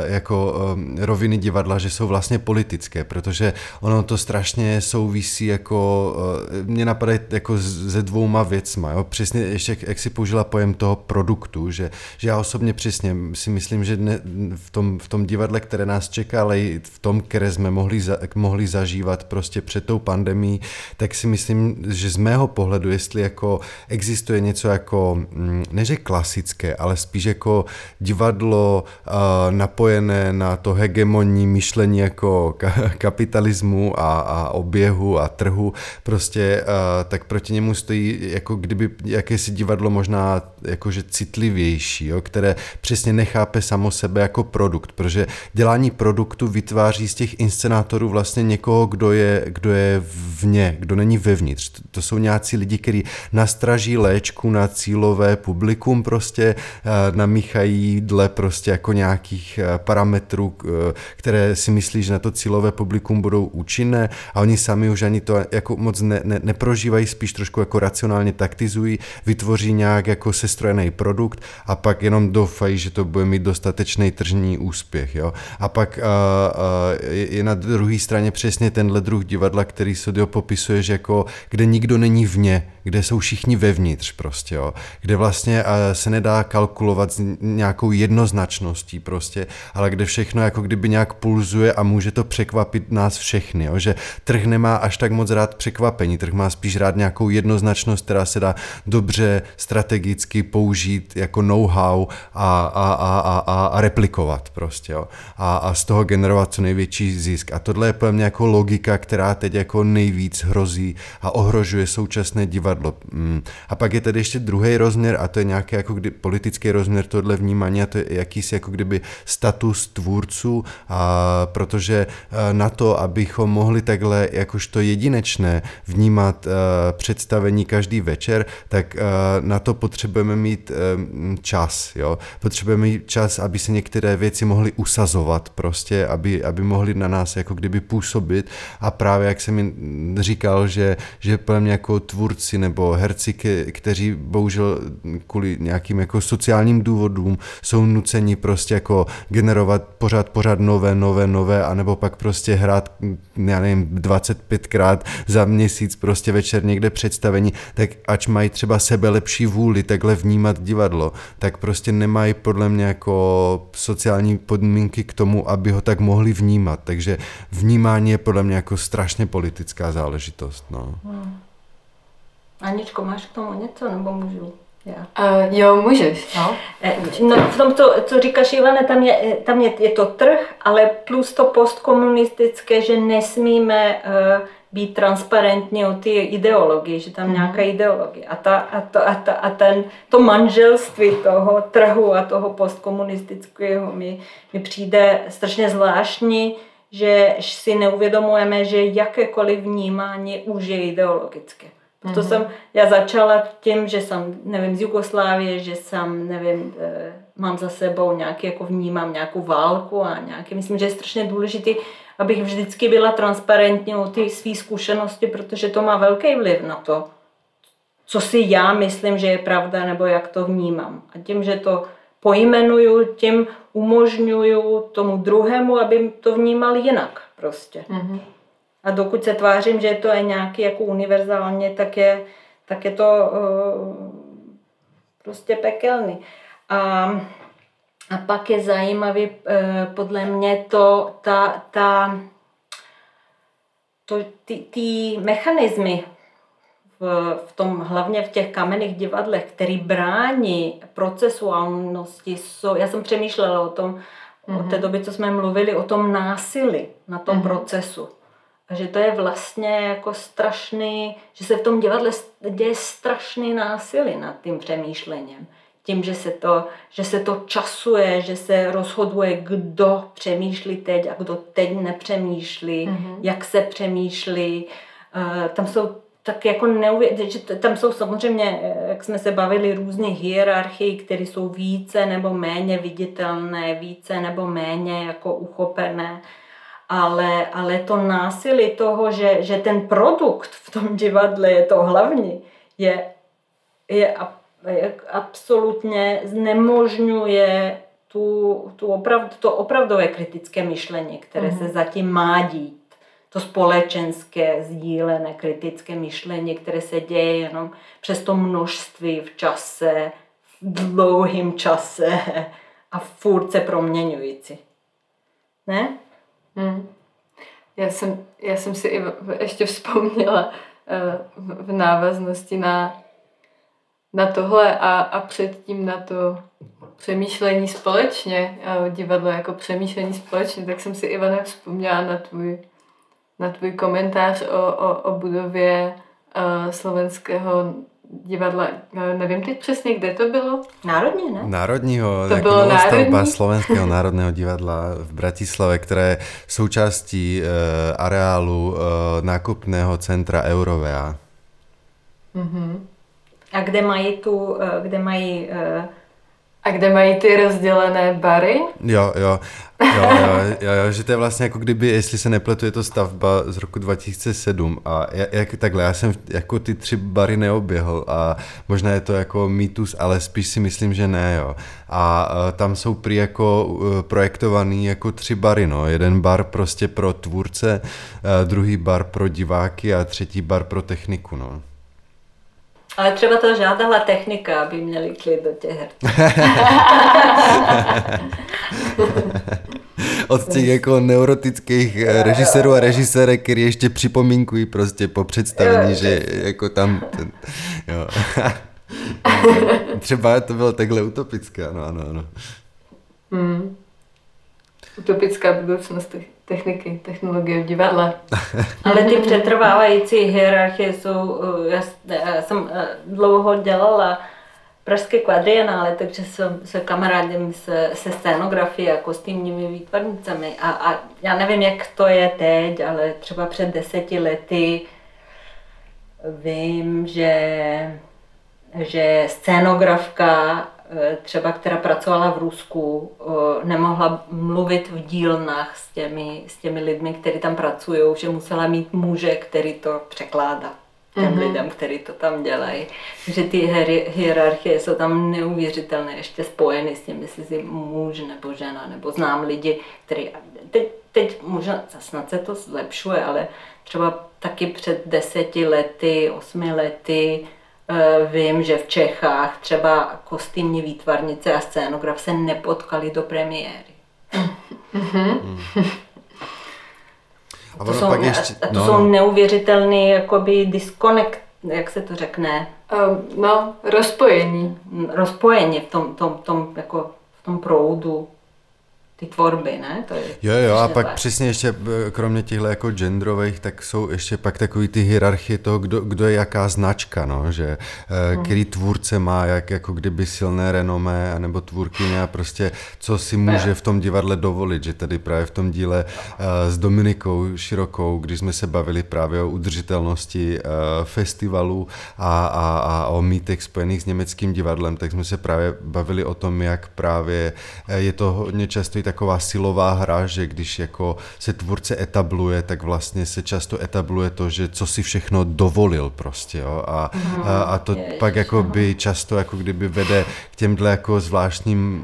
jako roviny divadla, že jsou vlastně politické, protože ono to strašně souvisí jako, uh, mě napadají jako ze dvouma věcma, jo? přesně ještě jak si použila pojem toho produktu, že, že já osobně přesně si myslím, že ne, v, tom, v tom divadle, které nás čeká, ale i v tom, které jsme mohli, za, mohli zažívat prostě před tou pandemí, tak si myslím, že z mého pohledu, jestli jako existuje něco jako, mm, neže klasické, ale spíš jako divadlo uh, napojené na to hegemonní myšlení jako ka- kapitalismu a, a oběhu a trhu, prostě uh, tak proti němu stojí jako kdyby jakési divadlo možná jakože citlivější, jo, které přesně nechápe samo sebe jako produkt, protože dělání produktu vytváří z těch inscenátorů vlastně někoho, kdo je, kdo je vně, kdo není vevnitř. To jsou nějací lidi, kteří nastraží léčku na cílové publikum prostě, namíchají dle prostě jako nějakých parametrů, které si myslí, že na to cílové publikum budou účinné a oni sami už ani to jako moc ne, ne, neprožívají, spíš trošku jako racionálně taktizují, vytvoří nějak jako sestrojený produkt a pak jenom doufají, že to bude mít dostatečný tržní úspěch. Jo? A pak uh, uh, je na druhé straně přesně tenhle druh divadla, který Sodio popisuje, že jako kde nikdo není vně, kde jsou všichni vevnitř prostě, jo? kde vlastně uh, se nedá kalkulovat s nějakou jednoznačností prostě, ale kde všechno jako kdyby nějak pulzuje a může to překvapit nás všechny, jo? že trh nemá až tak moc rád překvapení, trh má spíš rád nějakou jednoznačnost, která se dá dobře strategicky použít jako know-how a, a, a, a, a replikovat prostě, jo? A, a z toho generovat co největší zisk. A tohle je podle mě jako logika, která teď jako nejvíc hrozí a ohrožuje současné divadlo. Mm. A pak je tady ještě druhý rozměr a to je nějaký jako kdy, politický rozměr tohle vnímání a to je jakýsi jako kdyby status tvůrců, a protože eh, na to, abychom mohli takhle jakožto jedinečné vnímat uh, představení každý večer, tak uh, na to potřebujeme mít um, čas, jo. Potřebujeme mít čas, aby se některé věci mohly usazovat prostě, aby, aby mohly na nás jako kdyby působit a právě jak jsem mi říkal, že, že podle mě jako tvůrci nebo herci, ke, kteří bohužel kvůli nějakým jako sociálním důvodům jsou nuceni prostě jako generovat pořád, pořád nové, nové, nové, anebo pak prostě hrát, já nevím, 25krát za měsíc prostě večer někde představení, tak ač mají třeba sebe lepší vůli takhle vnímat divadlo, tak prostě nemají podle mě jako sociální podmínky k tomu, aby ho tak mohli vnímat. Takže vnímání je podle mě jako strašně politická záležitost. No. Hmm. Aničko, máš k tomu něco, nebo můžu? Já. Uh, jo, můžeš. No. Eh, no, v tom, to, co říkáš, Ivane, tam, je, eh, tam je, je to trh, ale plus to postkomunistické, že nesmíme uh, být transparentní o ty ideologie, že tam mm. nějaká ideologie. A, ta, a, to, a, ta, a ten, to manželství toho trhu a toho postkomunistického mi, mi přijde strašně zvláštní, že si neuvědomujeme, že jakékoliv vnímání už je ideologické. Proto mm-hmm. jsem, já začala tím, že jsem, nevím, z Jugoslávie, že jsem, nevím, e, mám za sebou nějaký, jako vnímám nějakou válku a nějaký, myslím, že je strašně důležité, abych vždycky byla transparentní o ty své zkušenosti, protože to má velký vliv na to, co si já myslím, že je pravda, nebo jak to vnímám. A tím, že to pojmenuju, tím umožňuju tomu druhému, aby to vnímal jinak prostě. Mm-hmm. A dokud se tvářím, že to je nějaký jako univerzálně, tak je, tak je to uh, prostě pekelný. A, a pak je zajímavý uh, podle mě to, ta, ta, to, ty, ty mechanismy v, v tom, hlavně v těch kamenných divadlech, který brání procesuálnosti, jsou, já jsem přemýšlela o tom, mm-hmm. od té mhm. doby, co jsme mluvili, o tom násilí na tom mm-hmm. procesu a že to je vlastně jako strašný, že se v tom divadle děje strašný násilí nad tím přemýšlením. Tím, že se, to, že se to časuje, že se rozhoduje, kdo přemýšlí teď a kdo teď nepřemýšlí, mm-hmm. jak se přemýšlí. Uh, tam jsou tak jako neuvědět, že tam jsou samozřejmě, eh, jak jsme se bavili, různé hierarchie, které jsou více nebo méně viditelné, více nebo méně jako uchopené ale, ale to násilí toho, že, že ten produkt v tom divadle je to hlavní, je, je, je absolutně znemožňuje tu, tu opravdu, to opravdové kritické myšlení, které mm-hmm. se mhm. zatím má dít. To společenské, sdílené kritické myšlení, které se děje jenom přes to množství v čase, v dlouhém čase a furt se proměňující. Ne? Hmm. Já, jsem, já jsem si i ještě vzpomněla uh, v návaznosti na, na tohle a, a předtím na to přemýšlení společně, uh, divadlo jako přemýšlení společně, tak jsem si Ivana vzpomněla na tvůj, na tvůj komentář o, o, o budově uh, slovenského divadla, eh, nevím teď přesně, kde to bylo. Národní, ne? Národního, To jako bylo národní? Slovenského národného divadla v Bratislave, které je součástí e, areálu e, nákupného centra Eurovea. A kde mají tu, eh, kde mají eh, A kde mají ty rozdělené bary? Jo, jo, jo, jo, jo, jo, že to je vlastně jako kdyby, jestli se nepletu, je to stavba z roku 2007 a ja- jak takhle, já jsem jako ty tři bary neoběhl a možná je to jako mýtus, ale spíš si myslím, že ne, jo. A e, tam jsou prý jako e, projektovaný jako tři bary, no. Jeden bar prostě pro tvůrce, e, druhý bar pro diváky a třetí bar pro techniku, no. Ale třeba to žádala technika, aby měli klid do těch her. Od těch jako neurotických eh, režisérů a režisérek, který ještě připomínkují prostě po představení, Jo, že jako tam ten, jo. Třeba to bylo takhle utopické, ano, ano, ano. Hmm. Utopická budoucnost techniky, technologie v divadle. Ale ty přetrvávající hierarchie jsou, eh, já, jsem eh, dlouho dělala pražské kvadrienále, takže jsem se kamarádím se, se scénografií a kostýmními výtvarnicemi a, a já nevím, jak to je teď, ale třeba před deseti lety vím, že, že scénografka, třeba která pracovala v Rusku, eh, nemohla mluvit v dílnách s těmi, s těmi lidmi, kteří tam pracují, že musela mít muže, který to překládá těm mm-hmm. lidem, kteří to tam dělají. Takže ty hier- hierarchie jsou tam neuvěřitelné, ještě spojeny s tím, jestli jsi muž nebo žena, nebo znám lidi, který teď, teď možná snad se to zlepšuje, ale třeba taky před deseti lety, osmi lety eh, vím, že v Čechách třeba kostýmní výtvarnice a scénograf se nepotkali do premiéry. A To jsou, pak ještě, a to no, jsou no. neuvěřitelný jakoby disconnect, jak se to řekne, Um, no, rozpojení. rozpojení v tom, tom, tom, jako v tom proudu ty tvorby, ne? To je Jo, jo, a pak tak. přesně ještě, eh, kromě těchto jako genderových, tak jsou ještě pak takový ty hierarchie toho, kdo, kdo je jaká značka, no, že hmm. který tvůrce má jak, jako kdyby silné renomé, anebo tvůrkyně a prostě co si může v tom divadle dovolit, že tady právě v tom díle uh, s Dominikou Širokou, když jsme se bavili právě o udržitelnosti uh, festivalů a, a, a o mýtech spojených s německým divadlem, tak jsme se právě bavili o tom, jak právě eh, je to hodně často i taková silová hra, že když jako se tvůrce etabluje, tak vlastně se často etabluje to, že co si všechno dovolil prostě, jo, a, a, a to Ježiš, pak jako by často jako kdyby vede k těmhle jako zvláštním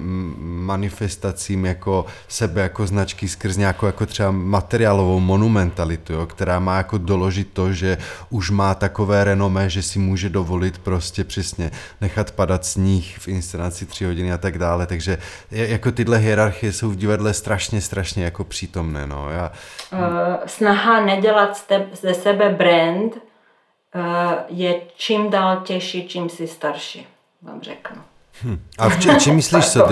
manifestacím jako sebe jako značky skrz nějakou jako třeba materiálovou monumentalitu, jo, která má jako doložit to, že už má takové renomé, že si může dovolit prostě přesně nechat padat sníh v inscenaci tři hodiny a tak dále, takže jako tyhle hierarchie jsou v divadle strašně, strašně jako přítomné, no, já, Eh, snaha nedělat ze sebe brand eh, je čím dál těžší, čím jsi starší, vám řeknu. a v či, čím myslíš se, jo,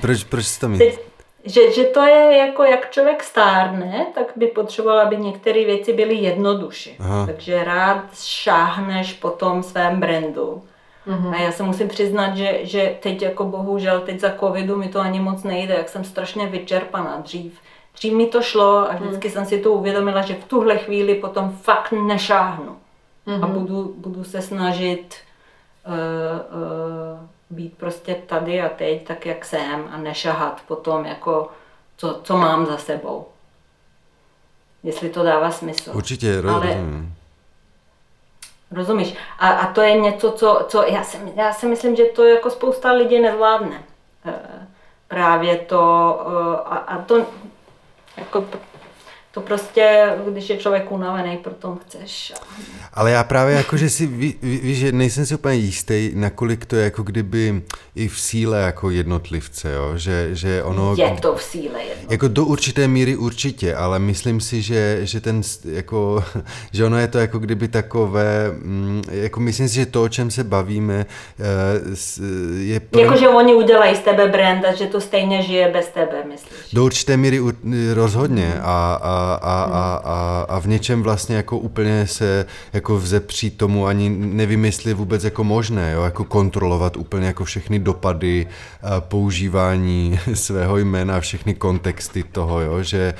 proč, proč jsi to myslíš? Teď, že, že to je jako, jak člověk stárne, tak by potřeboval, aby některé věci byly jednodušší. Aha. Takže rád šáhneš po tom svém brandu. A já se musím přiznat, že, že teď jako bohužel, teď za covidu mi to ani moc nejde, jak jsem strašně vyčerpaná dřív. Dřív mi to šlo a vždycky jsem si to uvědomila, že v tuhle chvíli potom fakt nešáhnu. A budu, budu se snažit uh, uh, být prostě tady a teď, tak jak jsem a nešahat potom, jako co, co mám za sebou. Jestli to dává smysl. Určitě, ro- Ale- rozumím. Rozumíš? A, a to je něco, co, co já, si, já si myslím, že to jako spousta lidí nezvládne. Eh, Právě to, eh, a, a to, jako, to prostě, když je člověk unavený, proto chceš. Ale já právě jako, že si, ví, ví, víš, že nejsem si úplně jistý, nakolik to je jako kdyby i v síle jako jednotlivce, jo? Že, že ono... Je to v síle jedno. Jako do určité míry určitě, ale myslím si, že, že ten, jako, že ono je to jako kdyby takové, mm, jako myslím si, že to, o čem se bavíme, eh, je pro, Jakože oni udělají z tebe brand a že to stejně žije bez tebe, myslíš? do určité míry rozhodně a, a a, a, a, a, a v něčem vlastně jako úplně se jako vzepří tomu ani nevím, jestli je vůbec jako možné, jo, jako kontrolovat úplně jako všechny dopady používání svého jména, všechny kontexty toho, jo, že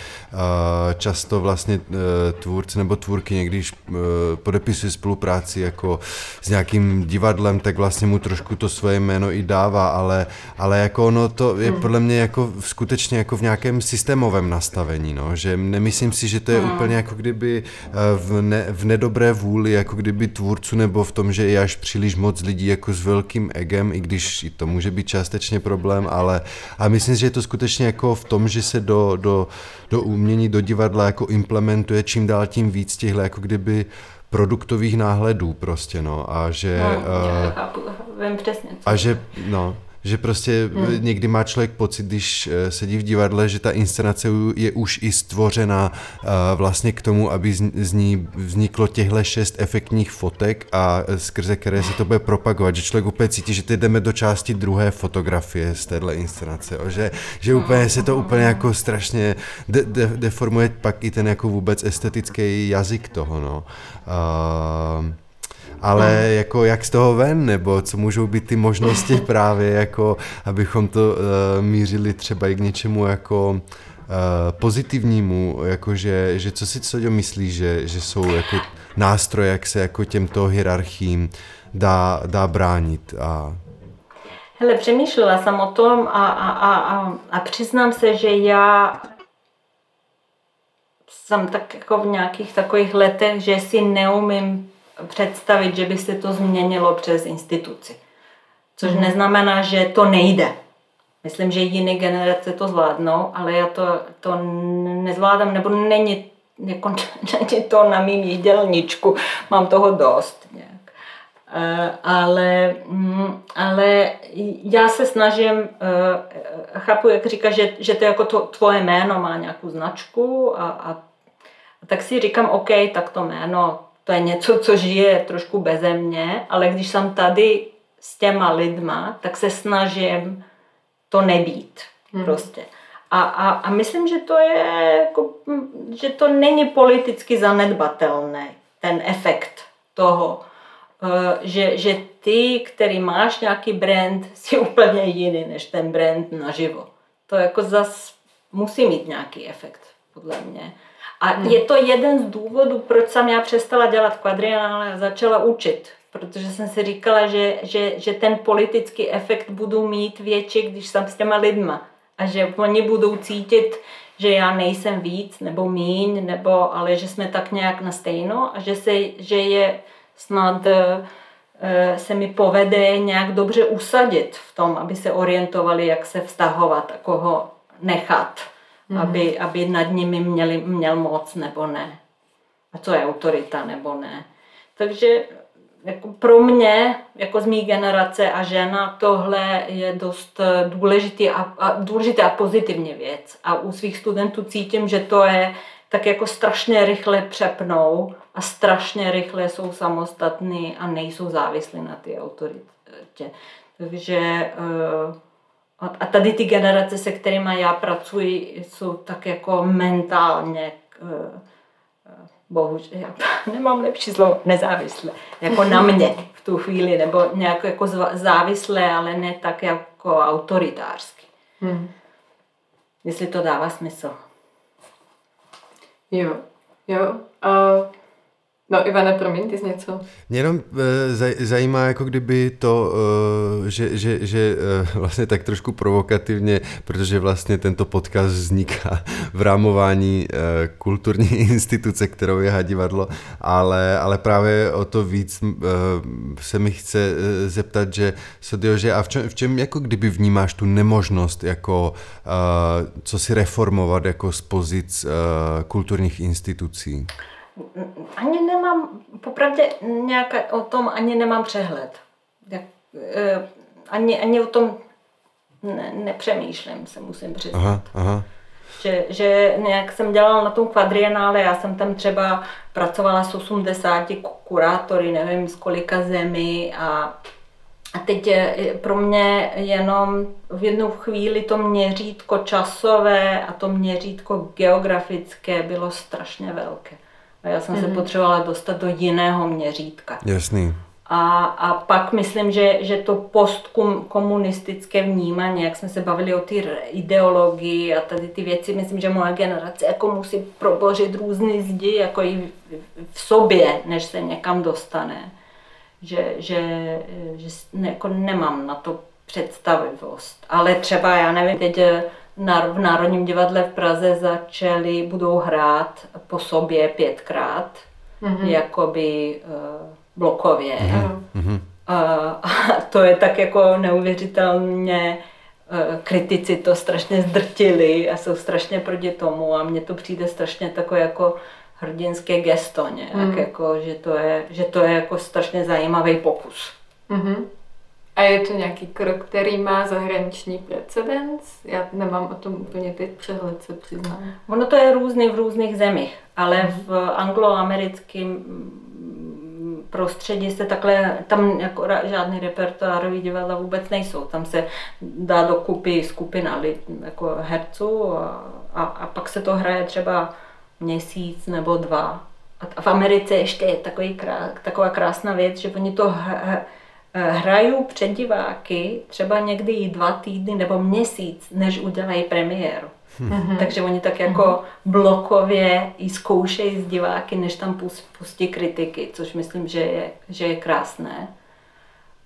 často vlastně e, tvůrci nebo tvůrky, když e, podepisuje spolupráci jako s nějakým divadlem, tak vlastně mu trošku to svoje jméno i dává, ale, ale jako ono to je hmm. podle mě jako skutečně jako v nějakém systémovém nastavení, no, že nemyslím si, že to je hmm. úplně jako kdyby e, v, ne, v nedobré vůli, jako kdyby tvůrců nebo v tom, že je až příliš moc lidí jako s velkým egem, i když i to může být částečně problém, ale, ale myslím si, že je to skutečně jako v tom, že se do, do, do umění, do divadla jako implementuje čím dál tím víc těchto jako kdyby produktových náhledů prostě, no, a že... No, já chápu, vím přesně. Co. A že, no, že prostě hmm. někdy má člověk pocit, když eh, sedí v divadle, že ta inscenace je už i stvořena eh, vlastně k tomu, aby z ní vzniklo těchto šest efektních fotek a eh, skrze které se to bude propagovat, že člověk úplně cítí, že teď jdeme do části druhé fotografie z téhle inscenace, že, že úplně se to úplně jako strašně de, de, deformuje pak i ten jako vůbec estetický jazyk toho, no. Uh, ale no. jako jak z toho ven, nebo co můžou být ty možnosti právě, jako abychom to uh, mířili třeba i k něčemu jako uh, pozitivnímu, jako že, že co si co myslí, že, že jsou jako nástroje, jak se jako těmto hierarchím dá, dá bránit a Hele, přemýšlela jsem o tom a, a, a, a, a přiznám se, že já jsem tak jako v nějakých takových letech, že si neumím představit, že by se to změnilo přes instituci. Což mm. neznamená, že to nejde. Myslím, že jiné generace to zvládnou, ale já to, to nezvládám, nebo není, jako, není to na mým jídelníčku, mám toho dost. Nějak. Uh, ale, mm, ale já se snažím, uh, chápu, jak říká, že, že to jako to, tvoje jméno má nějakou značku a, a, a tak si říkám, OK, tak to jméno to je něco, co žije trošku beze mě, ale když jsem tady s těma lidma, tak se snažím to nebýt hmm. prostě. A, a, a myslím, že to je, jako, že to není politicky zanedbatelné, ten efekt toho, eh, že, že ty, který máš nějaký brand, si úplně jiný než ten brand naživo. To jako zas musí mít nějaký efekt, podle mě. A hmm. je to jeden z důvodů, proč jsem já přestala dělat kvadriále a začala učit. Protože jsem si říkala, že, že, že ten politický efekt budu mít větší, když jsem s těma lidma. A že oni budou cítit, že já nejsem víc nebo míň, nebo, ale že jsme tak nějak na stejno a že, se, že je snad eh, se mi povede nějak dobře usadit v tom, aby se orientovali, jak se vztahovat a koho nechat mm. aby, aby nad nimi měli, měl moc nebo ne. A co je autorita nebo ne. Takže jako pro mě, jako z mý generace a žena, tohle je dost důležitý a, a, důležitý a pozitivní věc. A u svých studentů cítím, že to je tak jako strašně rychle přepnou a strašně rychle jsou samostatní a nejsou závislí na ty autoritě. Takže uh, a tady ty generace, se kterými já pracuji, jsou tak jako mentálně, eh, eh, bohužel, já nemám lepší slovo, nezávislé, jako na mě v tu chvíli, nebo nějak jako závislé, ale ne tak jako autoritářsky. Hmm. Jestli to dává smysl. Jo, jo. Uh, No Ivane, promiň, ty jsi něco? Mě jenom e, zajímá, jako kdyby to, e, že, že, že e, vlastně tak trošku provokativně, protože vlastně tento podcast vzniká v rámování e, kulturní instituce, kterou je Hadivadlo, ale, ale právě o to víc e, se mi chce zeptat, že že a v čem, v čem jako kdyby vnímáš tu nemožnost jako e, co si reformovat jako z pozic e, kulturních institucí? Ani nemám, popravdě nějaké, o tom ani nemám přehled. Jak, eh, ani, ani o tom ne, nepřemýšlím, se musím přiznat. Aha, aha. Že, že nějak jsem dělala na tom kvadrienále, já jsem tam třeba pracovala s 80 kurátory, nevím z kolika zemí a a teď je pro mě jenom v jednu chvíli to měřítko časové a to měřítko geografické bylo strašně velké. A já jsem mm-hmm. se mhm. potřebovala dostat do jiného měřítka. Jasný. A, a pak myslím, že, že to postkomunistické vnímání, jak jsme se bavili o té ideologii a tady ty věci, myslím, že moje generace jako musí probořit různé zdi jako i v sobě, než se někam dostane. Že, že, že jako nemám na to představivost. Ale třeba, já nevím, teď eh, v Národním divadle v Praze začali, budou hrát po sobě pětkrát, mm-hmm. jakoby uh, blokově. Mm-hmm. A to je tak jako neuvěřitelně e, kritici to strašně zdrtili a jsou strašně proti tomu a mně to přijde strašně takové jako hrdinské gesto nějak, mm. jako, že, to je, že to je jako strašně zajímavý pokus. Mm-hmm. A je to nějaký krok, který má zahraniční precedens? Já nemám o tom úplně teď přehled, se přiznám. Ono to je různý v různých zemích, ale mhm. v angloamerickém prostředí se takhle, tam jako žádný repertoárový divadla vůbec nejsou. Tam se dá dokupy skupina lid, jako herců a, a, a pak se to hraje třeba měsíc nebo dva. A v Americe ještě je takový taková krásná věc, že oni to hrají před diváky třeba někdy i dva týdny nebo měsíc, než udělají premiéru. Mm-hmm. Takže oni tak jako mm-hmm. blokově i zkoušejí z diváky, než tam pustí kritiky, což myslím, že je, že je krásné.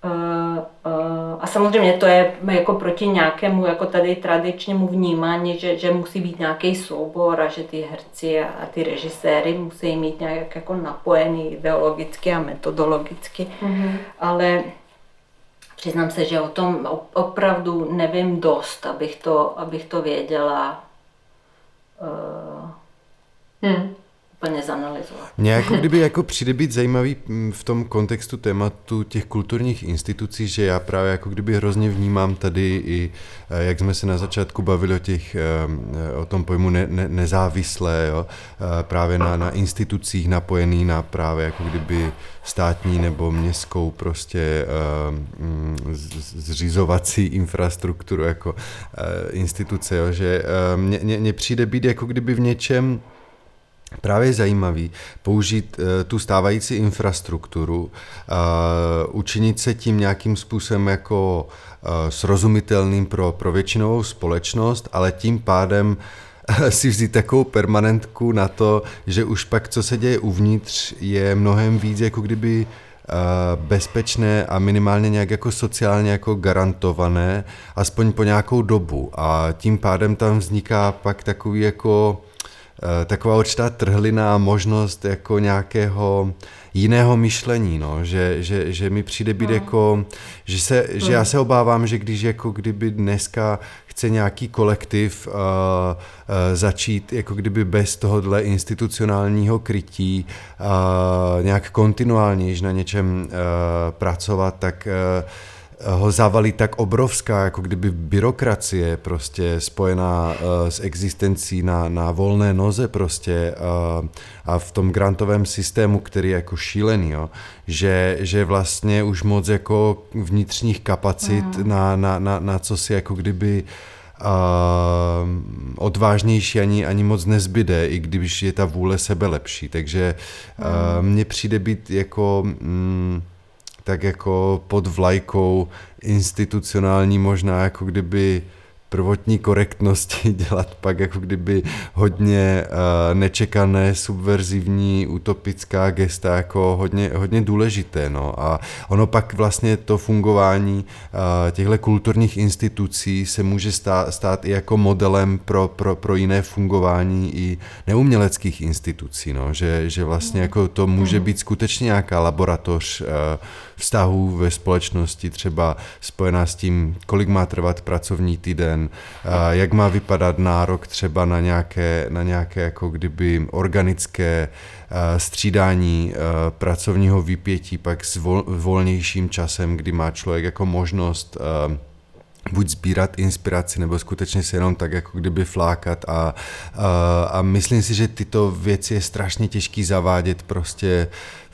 Uh, uh, a samozřejmě to je jako proti nějakému jako tady tradičnímu vnímání, že, že musí být nějaký soubor a že ty herci a, a ty režiséry musí mít nějak jako napojený ideologicky a metodologicky, mm-hmm. ale přiznám se, že o tom opravdu nevím dost, abych to, abych to věděla uh, hmm. Úplně zanalizovat. Mně jako kdyby jako přijde být zajímavý mm, v tom kontextu tématu těch kulturních institucí, že já právě jako kdyby hrozně vnímám tady i, eh, jak jsme se na začátku bavili o těch, eh, o tom pojmu ne, ne, nezávislé, jo, právě na, na institucích napojený na právě jako kdyby státní nebo městskou prostě mm, zřizovací infrastrukturu jako instituce, jo, že mně přijde být jako kdyby v něčem právě zajímavý použít uh, tu stávající infrastrukturu, uh, učinit se tím nějakým způsobem jako uh, srozumitelným pro, pro většinovou společnost, ale tím pádem si vzít takovou permanentku na to, že už pak, co se děje uvnitř, je mnohem víc jako kdyby bezpečné a minimálně nějak jako sociálně jako garantované, aspoň po nějakou dobu. A tím pádem tam vzniká pak takový jako Eh, taková určitá trhlina, možnost jako nějakého jiného myšlení, no, že, že, že mi přijde být no. jako, že, se, že já se obávám, že když jako kdyby dneska chce nějaký kolektiv uh, uh, začít jako kdyby bez tohohle institucionálního krytí uh, nějak kontinuálně na něčem uh, pracovat, tak uh, ho zavalí tak obrovská, jako kdyby byrokracie prostě spojená uh, s existencí na, na volné noze prostě uh, a v tom grantovém systému, který je jako šílený, jo, že, že vlastně už moc jako vnitřních kapacit mm. na, na, na, na co si jako kdyby uh, odvážnější ani, ani moc nezbyde, i když je ta vůle sebe lepší. Takže uh, mně přijde být jako... Mm, tak jako pod vlajkou institucionální možná jako kdyby prvotní korektnosti dělat pak jako kdyby hodně uh, nečekané, subverzivní, utopická gesta jako hodně, hodně důležité. No. A ono pak vlastně to fungování uh, těchto kulturních institucí se může stát, stát i jako modelem pro, pro, pro jiné fungování i neuměleckých institucí. No. Že, že vlastně jako to může být skutečně nějaká laboratoř uh, vztahů ve společnosti, třeba spojená s tím, kolik má trvat pracovní týden, jak má vypadat nárok třeba na nějaké, na nějaké jako kdyby organické střídání pracovního vypětí pak s vol, volnějším časem, kdy má člověk jako možnost buď sbírat inspiraci, nebo skutečně se jenom tak jako kdyby flákat a, a, a myslím si, že tyto věci je strašně těžký zavádět prostě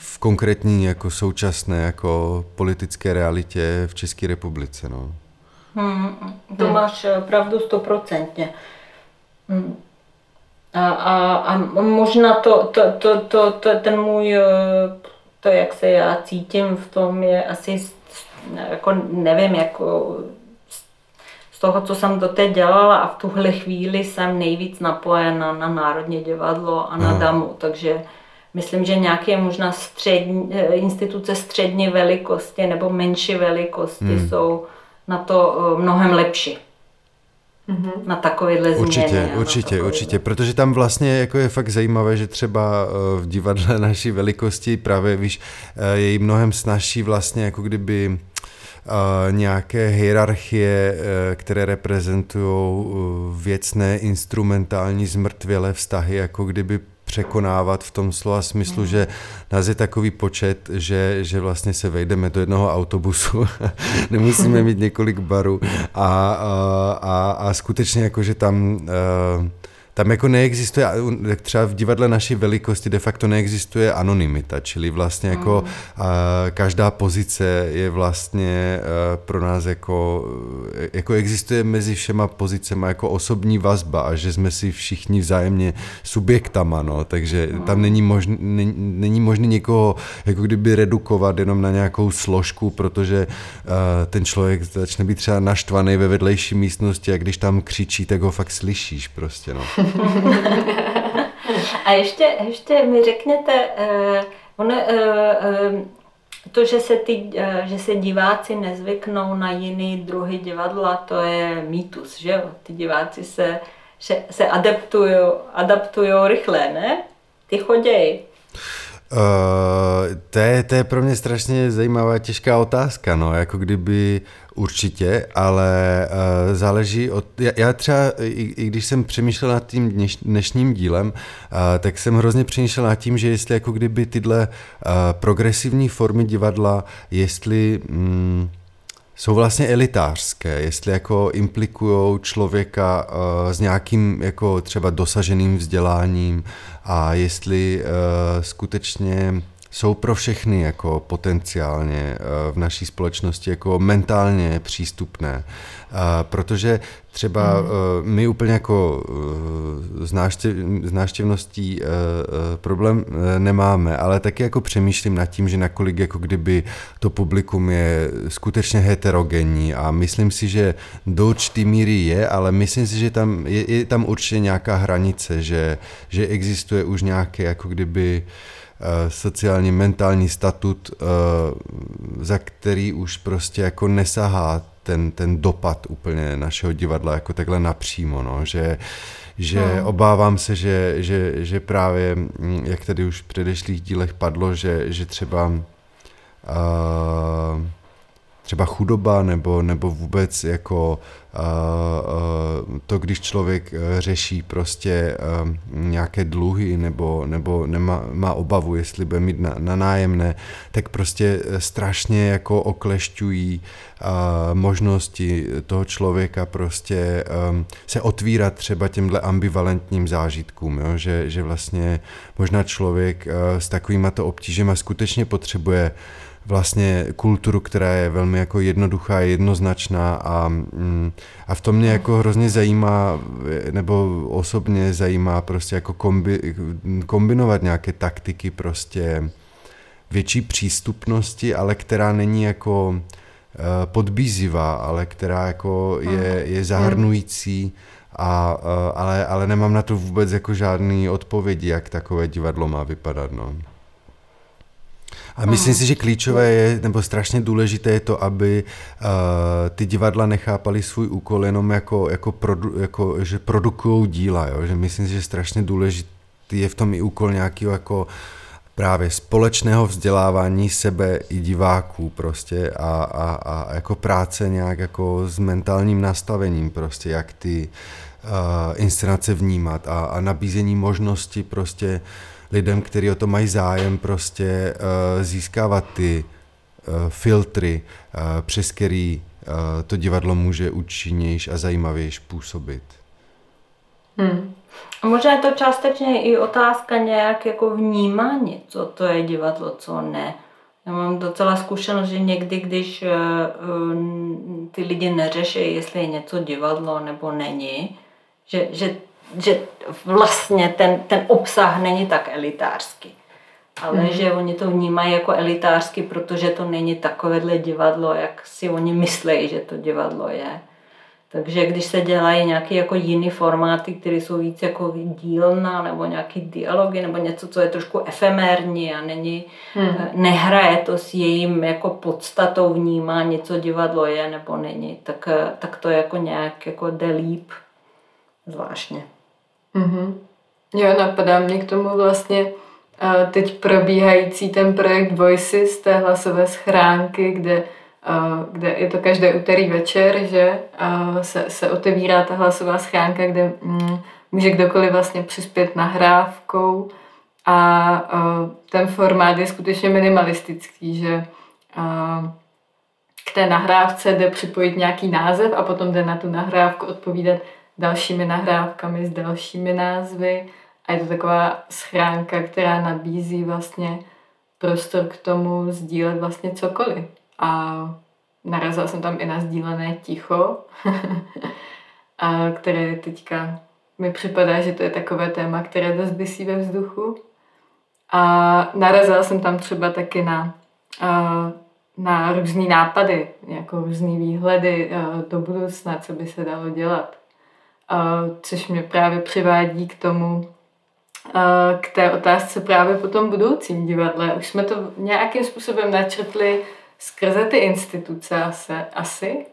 v konkrétní jako současné jako politické realitě v České republice. No. Hmm, to hmm. máš eh, pravdu stoprocentně. Hmm. A, a, a možná to, to, to, to, to, ten můj, eh, to jak se já cítím v tom je asi, jako nevím, jako z toho, co jsem doteď dělala a v tuhle chvíli jsem nejvíc napojena na Národní divadlo a na Damu, takže myslím, že nějaké možná střední, eh, instituce střední velikosti nebo menší velikosti hmm. jsou na to eh, mnohem lepší. Mm-hmm. Na takovýhle změny. Určitě, určitě, určitě, protože tam vlastně jako je fakt zajímavé, že třeba eh, v divadle naší velikosti právě, víš, je jí mnohem snažší vlastně jako kdyby nějaké hierarchie, které reprezentují věcné, instrumentální, zmrtvělé vztahy, jako kdyby překonávat v tom slova smyslu, že nás je takový počet, že, že vlastně se vejdeme do jednoho autobusu, nemusíme mít několik barů a, a, a, a skutečně jako, že tam uh, tam jako neexistuje, třeba v divadle naší velikosti de facto neexistuje anonymita, čili vlastně jako mm. každá pozice je vlastně pro nás jako, jako existuje mezi všema pozicema jako osobní vazba a že jsme si všichni vzájemně subjektama, no, takže mm. tam není možný, není, není možný někoho jako kdyby redukovat jenom na nějakou složku, protože ten člověk začne být třeba naštvaný ve vedlejší místnosti a když tam křičí, tak ho fakt slyšíš prostě, no. A ještě, ještě mi řekněte, uh, on, uh, uh, to, že se, ty, že se diváci nezvyknou na jiný druhy divadla, to je mýtus, že jo? Ty diváci se, se adaptují, adaptují rychle, ne? Ty chodějí. Uh, to, je, to je pro mě strašně zajímavá těžká otázka, no, jako kdyby určitě, ale uh, záleží od, já, já třeba, i, i když jsem přemýšlel nad tím dneš, dnešním dílem, uh, tak jsem hrozně přemýšlel nad tím, že jestli jako kdyby tyhle uh, progresivní formy divadla, jestli... Mm, jsou vlastně elitářské, jestli jako implikují člověka uh, s nějakým jako třeba dosaženým vzděláním a jestli uh, skutečně jsou pro všechny jako potenciálně v naší společnosti jako mentálně přístupné. Protože třeba hmm. my úplně jako s, návštěv, s návštěvností problém nemáme, ale taky jako přemýšlím nad tím, že nakolik jako kdyby to publikum je skutečně heterogenní a myslím si, že do určitý míry je, ale myslím si, že tam je, je tam určitě nějaká hranice, že, že existuje už nějaké jako kdyby Eh, sociální, mentální statut, eh, za který už prostě jako nesahá ten, ten dopad úplně našeho divadla jako takhle napřímo, no, že, že no. obávám se, že, že, že právě, hm, jak tady už v předešlých dílech padlo, že, že třeba uh, třeba chudoba nebo, nebo vůbec jako to, když člověk uh, řeší prostě uh, nějaké dluhy nebo, nebo nemá, má obavu, jestli bude mít na, na nájemné, tak prostě strašně jako oklešťují možnosti toho člověka prostě se otvírat třeba těmhle ambivalentním zážitkům, jo? Že, že vlastně možná člověk s takovýma to obtížema skutečně potřebuje vlastně kulturu, která je velmi jako jednoduchá, jednoznačná a, mm, a v tom mě jako hrozně zajímá, nebo osobně zajímá prostě jako kombi, kombinovat nějaké taktiky prostě větší přístupnosti, ale která není jako eh, podbízivá, ale která jako je, je zahrnující, a, eh, ale, ale nemám na to vůbec jako žádný odpovědi, jak takové divadlo má vypadat. No. A myslím si, že klíčové je, nebo strašně důležité je to, aby uh, ty divadla nechápali svůj úkol jenom jako, jako, produ, jako že produkují díla, jo? že myslím si, že strašně důležitý je v tom i úkol nějakého jako právě společného vzdělávání sebe i diváků prostě a, a, a jako práce nějak jako s mentálním nastavením prostě, jak ty uh, inscenace vnímat a, a nabízení možnosti prostě uh, lidem, kteří o to mají zájem, prostě uh, získávat ty uh, filtry, uh, přes který to divadlo může účinnější a zajímavější působit. Hmm. A možná je to částečně i otázka nějak jako vnímání, co to je divadlo, co ne. Já mám docela zkušenost, že někdy, když uh, ty lidi neřeší, jestli je něco divadlo nebo není, že, že, že vlastně ten, ten obsah není tak elitářský. Ale mm. že oni to vnímají jako elitářský, protože to není takovéhle divadlo, jak si oni myslí, že to divadlo je. Takže když se dělají nějaké jako jiné formáty, které jsou víc jako dílna nebo nějaký dialogy nebo něco, co je trošku efemérní a není, hmm. nehraje to s jejím jako podstatou vnímání, co divadlo je nebo není, tak, tak to jako nějak jako jde líp zvláštně. Mm-hmm. Jo, napadá mě k tomu vlastně teď probíhající ten projekt Voices té hlasové schránky, kde kde je to každé úterý večer, že se, se otevírá ta hlasová schránka, kde mm, může kdokoliv vlastně přispět nahrávkou a ten formát je skutečně minimalistický, že k té nahrávce jde připojit nějaký název a potom jde na tu nahrávku odpovídat dalšími nahrávkami s dalšími názvy a je to taková schránka, která nabízí vlastně prostor k tomu sdílet vlastně cokoliv. A narazila jsem tam i na sdílené ticho, a které teďka mi připadá, že to je takové téma, které dost vysí ve vzduchu. A narazila jsem tam třeba taky na, na různé nápady, jako různé výhledy do budoucna, co by se dalo dělat. Což mě právě přivádí k tomu, k té otázce právě po tom budoucím divadle. Už jsme to nějakým způsobem načrtli skrze ty instituce asi, asi,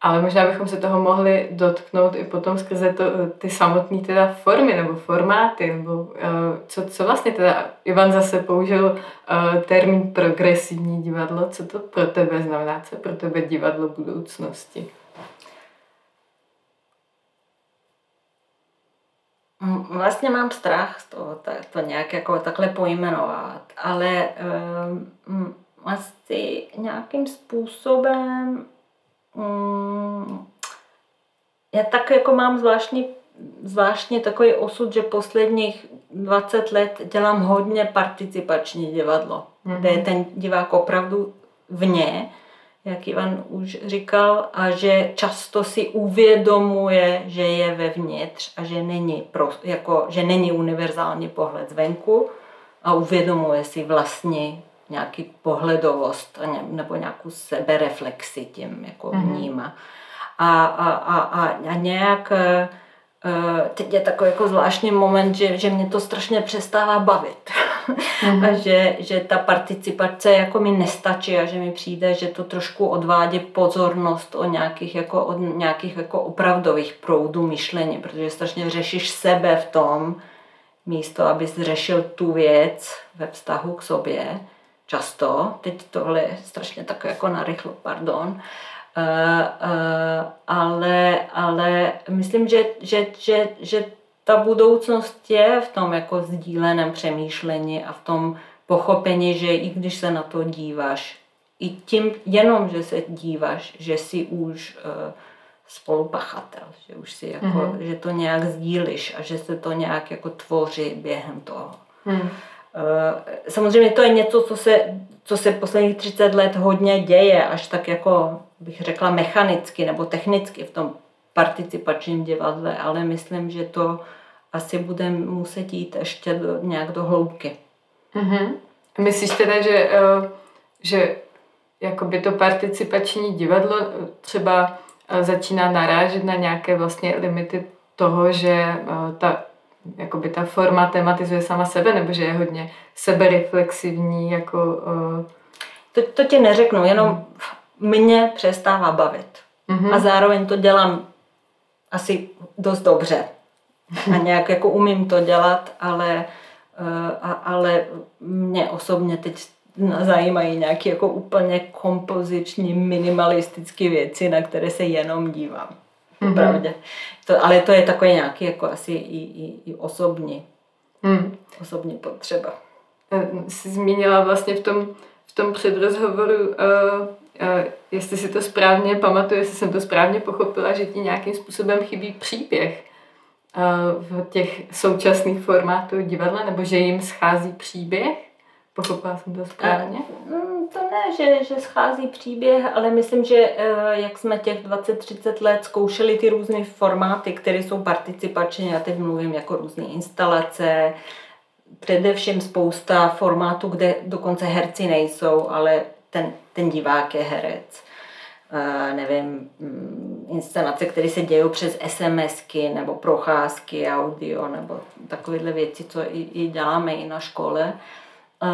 ale možná bychom se toho mohli dotknout i potom skrze to, ty samotné teda formy nebo formáty, nebo co, co vlastně teda, Ivan zase použil termín progresivní divadlo, co to pro tebe znamená, co pro tebe divadlo budoucnosti? Vlastně mám strach z toho, to nějak jako takhle pojmenovat, ale um, asi nějakým způsobem um, já tak jako mám zvláštní, zvláštní takový osud, že posledních 20 let dělám hodně participační divadlo, mm-hmm. kde je ten divák opravdu vně, jak Ivan už říkal, a že často si uvědomuje, že je vevnitř a že není, pro, jako, že není univerzální pohled zvenku a uvědomuje si vlastně nějaký pohledovost nebo nějakou sebereflexi tím jako mm-hmm. vnímá. A, a, a, a, a nějak e, e, teď je takový jako zvláštní moment, že, že mě to strašně přestává bavit. Mm-hmm. a že, že ta participace jako mi nestačí a že mi přijde, že to trošku odvádí pozornost o nějakých, jako, od nějakých jako opravdových proudů myšlení, protože strašně řešíš sebe v tom, místo abys řešil tu věc ve vztahu k sobě často, teď tohle je strašně tak jako narychlo, pardon, uh, ale, ale myslím, že, že, že, že ta budoucnost je v tom jako sdíleném přemýšlení a v tom pochopení, že i když se na to díváš, i tím jenom, že se díváš, že jsi už uh, spolupachatel, že už si jako, mm-hmm. že to nějak sdíliš a že se to nějak jako tvoří během toho. Mm. Eh, samozřejmě to je něco, co se, co se posledních 30 let hodně děje, až tak jako bych řekla mechanicky nebo technicky v tom participačním divadle, ale myslím, že to asi bude muset jít ještě do, nějak do hloubky. Mm-hmm. Myslíš teda, že, eh, že jakoby to participační divadlo třeba eh, začíná narážet na nějaké vlastně limity toho, že ta jakoby ta forma tematizuje sama sebe, nebo že je hodně sebereflexivní, jako... To, to ti neřeknu, jenom mm. Mě přestává bavit. Mm-hmm. A zároveň to dělám asi dost dobře. A nějak jako umím to dělat, ale, uh, ale mě osobně teď zajímají nějaké jako úplně kompoziční, minimalistické věci, na které se jenom dívám mm-hmm. pravdě. To, ale to je takové nějaký jako asi i, i, i osobní, mm. osobní potřeba. Jsi zmínila vlastně v tom, v tom předrozhovoru uh, jestli si to správně pamatuju, jestli jsem to správně pochopila, že ti nějakým způsobem chybí příběh v těch současných formátů divadla, nebo že jim schází příběh? Pochopila jsem to správně? Mm, to ne, že, že schází příběh, ale myslím, že eh, jak jsme těch 20-30 let zkoušeli ty různé formáty, které jsou participační, já teď mluvím jako různé instalace, především spousta formátů, kde dokonce herci nejsou, ale ten, ten divák je herec. Uh, nevím, mm, inscenace, které se dějí přes SMSky nebo procházky, audio nebo takovéhle věci, co i, i děláme i na škole. Uh,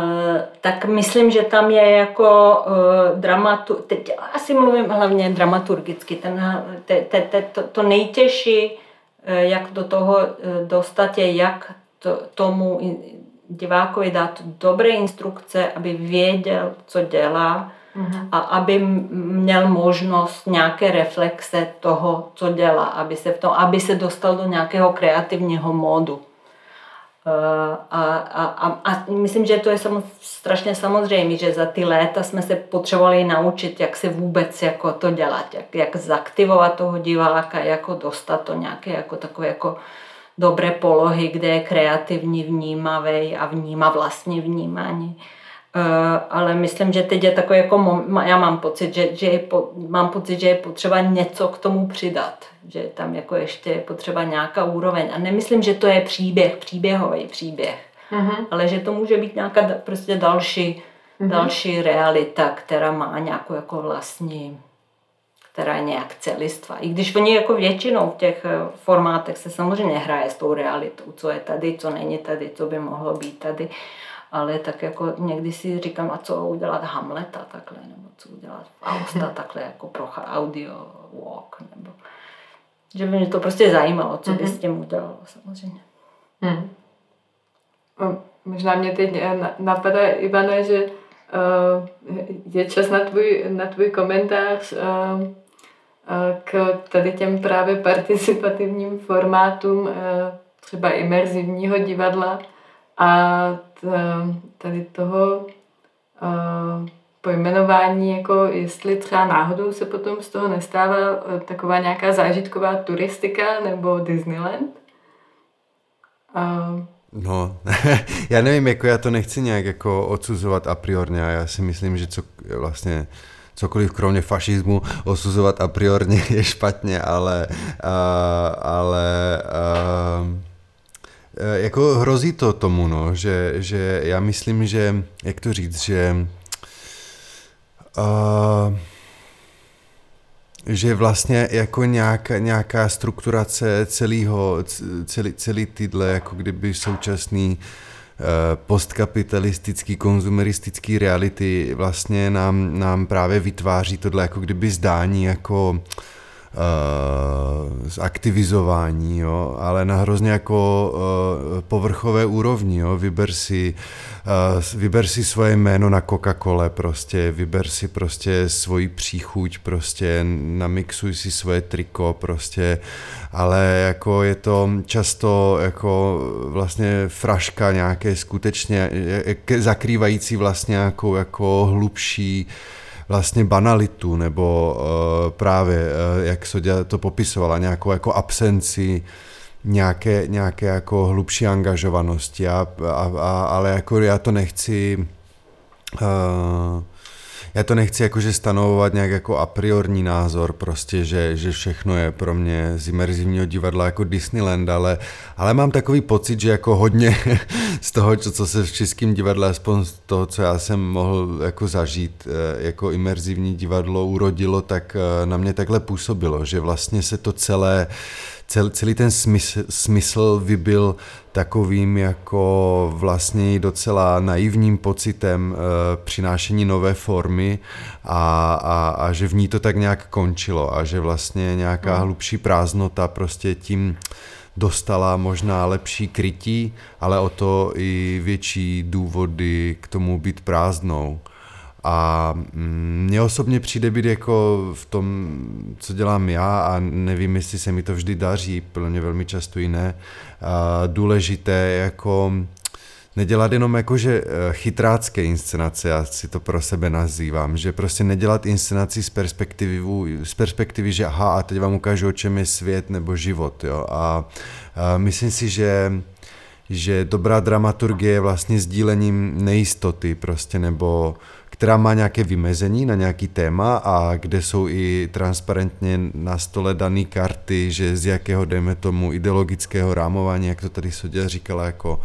tak myslím, že tam je jako uh, dramatu, teď asi mluvím hlavně dramaturgicky, ten, te, te, te, to, to nejtěžší, jak do toho dostat je, jak to, tomu divákovi dát dobré instrukce, aby věděl, co dělá mm-hmm. a aby měl možnost nějaké reflexe toho, co dělá, aby se, v tom, aby se dostal do nějakého kreativního módu. Eh, a, a, a, a myslím, že to je samo, strašně samozřejmé, že za ty léta jsme se potřebovali naučit, jak se vůbec jako to dělat, jak, jak zaktivovat toho diváka, jako dostat to nějaké jako takové jako dobré polohy, kde je kreativní, vnímavý a vnímá vlastně vnímání. Uh, ale myslím, že teď je takový jako, já mám pocit, že, že je po, mám pocit, že je potřeba něco k tomu přidat, že tam jako ještě je potřeba nějaká úroveň a nemyslím, že to je příběh, příběhový příběh, uh-huh. ale že to může být nějaká prostě další, uh-huh. další realita, která má nějakou jako vlastní která je nějak celistva. I když oni jako většinou v těch eh, formátech se samozřejmě hraje s tou realitou, co je tady, co není tady, co by mohlo být tady. Ale tak jako někdy si říkám, a co udělat Hamleta takhle, nebo co udělat Fausta takhle jako pro audio walk, nebo že by mě to prostě zajímalo, co by s tím udělalo samozřejmě. Hmm. Možná mě teď eh, napadá, Ivane, že uh, je čas na tvůj, na tvůj komentář k tady těm právě participativním formátům eh, třeba imerzivního divadla a tady toho eh, pojmenování, jako jestli třeba náhodou se potom z toho nestává eh, taková nějaká zážitková turistika nebo Disneyland. No, já nevím, jako já to nechci nějak jako odsuzovat a priorně, já si myslím, že co vlastně cokoliv kromě fašismu osuzovat a priorně je špatně, ale, uh, ale uh, jako hrozí to tomu, no, že, že já myslím, že, jak to říct, že uh, že vlastně jako nějaká, nějaká strukturace celého, celý, celý tyhle jako kdyby současný uh, postkapitalistický, konzumeristický reality vlastně nám, nám právě vytváří tohle jako kdyby zdání jako uh, zaktivizování, jo, ale na hrozně jako uh, povrchové úrovni, jo, vyber si, uh, vyber si svoje jméno na Coca-Cole prostě, vyber si prostě svoji příchuť prostě, namixuj si svoje triko prostě, ale jako je to často jako vlastně fraška nějaké skutečně zakrývající vlastně nějakou jako hlubší uh, vlastně banalitu, nebo uh, právě, uh, jak Sodě to popisovala, nějakou jako absenci nějaké, nějaké jako hlubší angažovanosti, a, a, a, ale jako já to nechci uh, já to nechci jakože stanovovat nějak jako a priorní názor, prostě, že, že všechno je pro mě z imerzivního divadla jako Disneyland, ale, ale mám takový pocit, že jako hodně z toho, co se v českém divadle, aspoň z toho, co já jsem mohl jako zažít eh, jako imerzivní divadlo urodilo, tak eh, na mě takhle působilo, že vlastně se to celé cel, celý ten smysl, smysl vybil takovým jako vlastně docela naivním pocitem e, přinášení nové formy a, a, a že v ní to tak nějak končilo a že vlastně nějaká hmm. hlubší prázdnota prostě tím dostala možná lepší krytí, ale o to i větší důvody k tomu být prázdnou. A mm, mně osobně přijde být jako v tom, co dělám já a nevím, jestli se mi to vždy daří, pro mě velmi často i ne, důležité jako nedělat jenom jakože eh, chytrácké inscenace, já si to pro sebe nazývám, že prostě nedělat inscenaci z perspektivy, z perspektivy že aha, a teď vám ukážu, o čem je svět nebo život, jo. A, a myslím si, že že dobrá dramaturgie je vlastně sdílením nejistoty prostě, nebo která má nějaké vymezení na nějaký téma a kde jsou i transparentně na stole dané karty, že z jakého, dejme tomu, ideologického rámování, jak to tady Sodia říkala, jako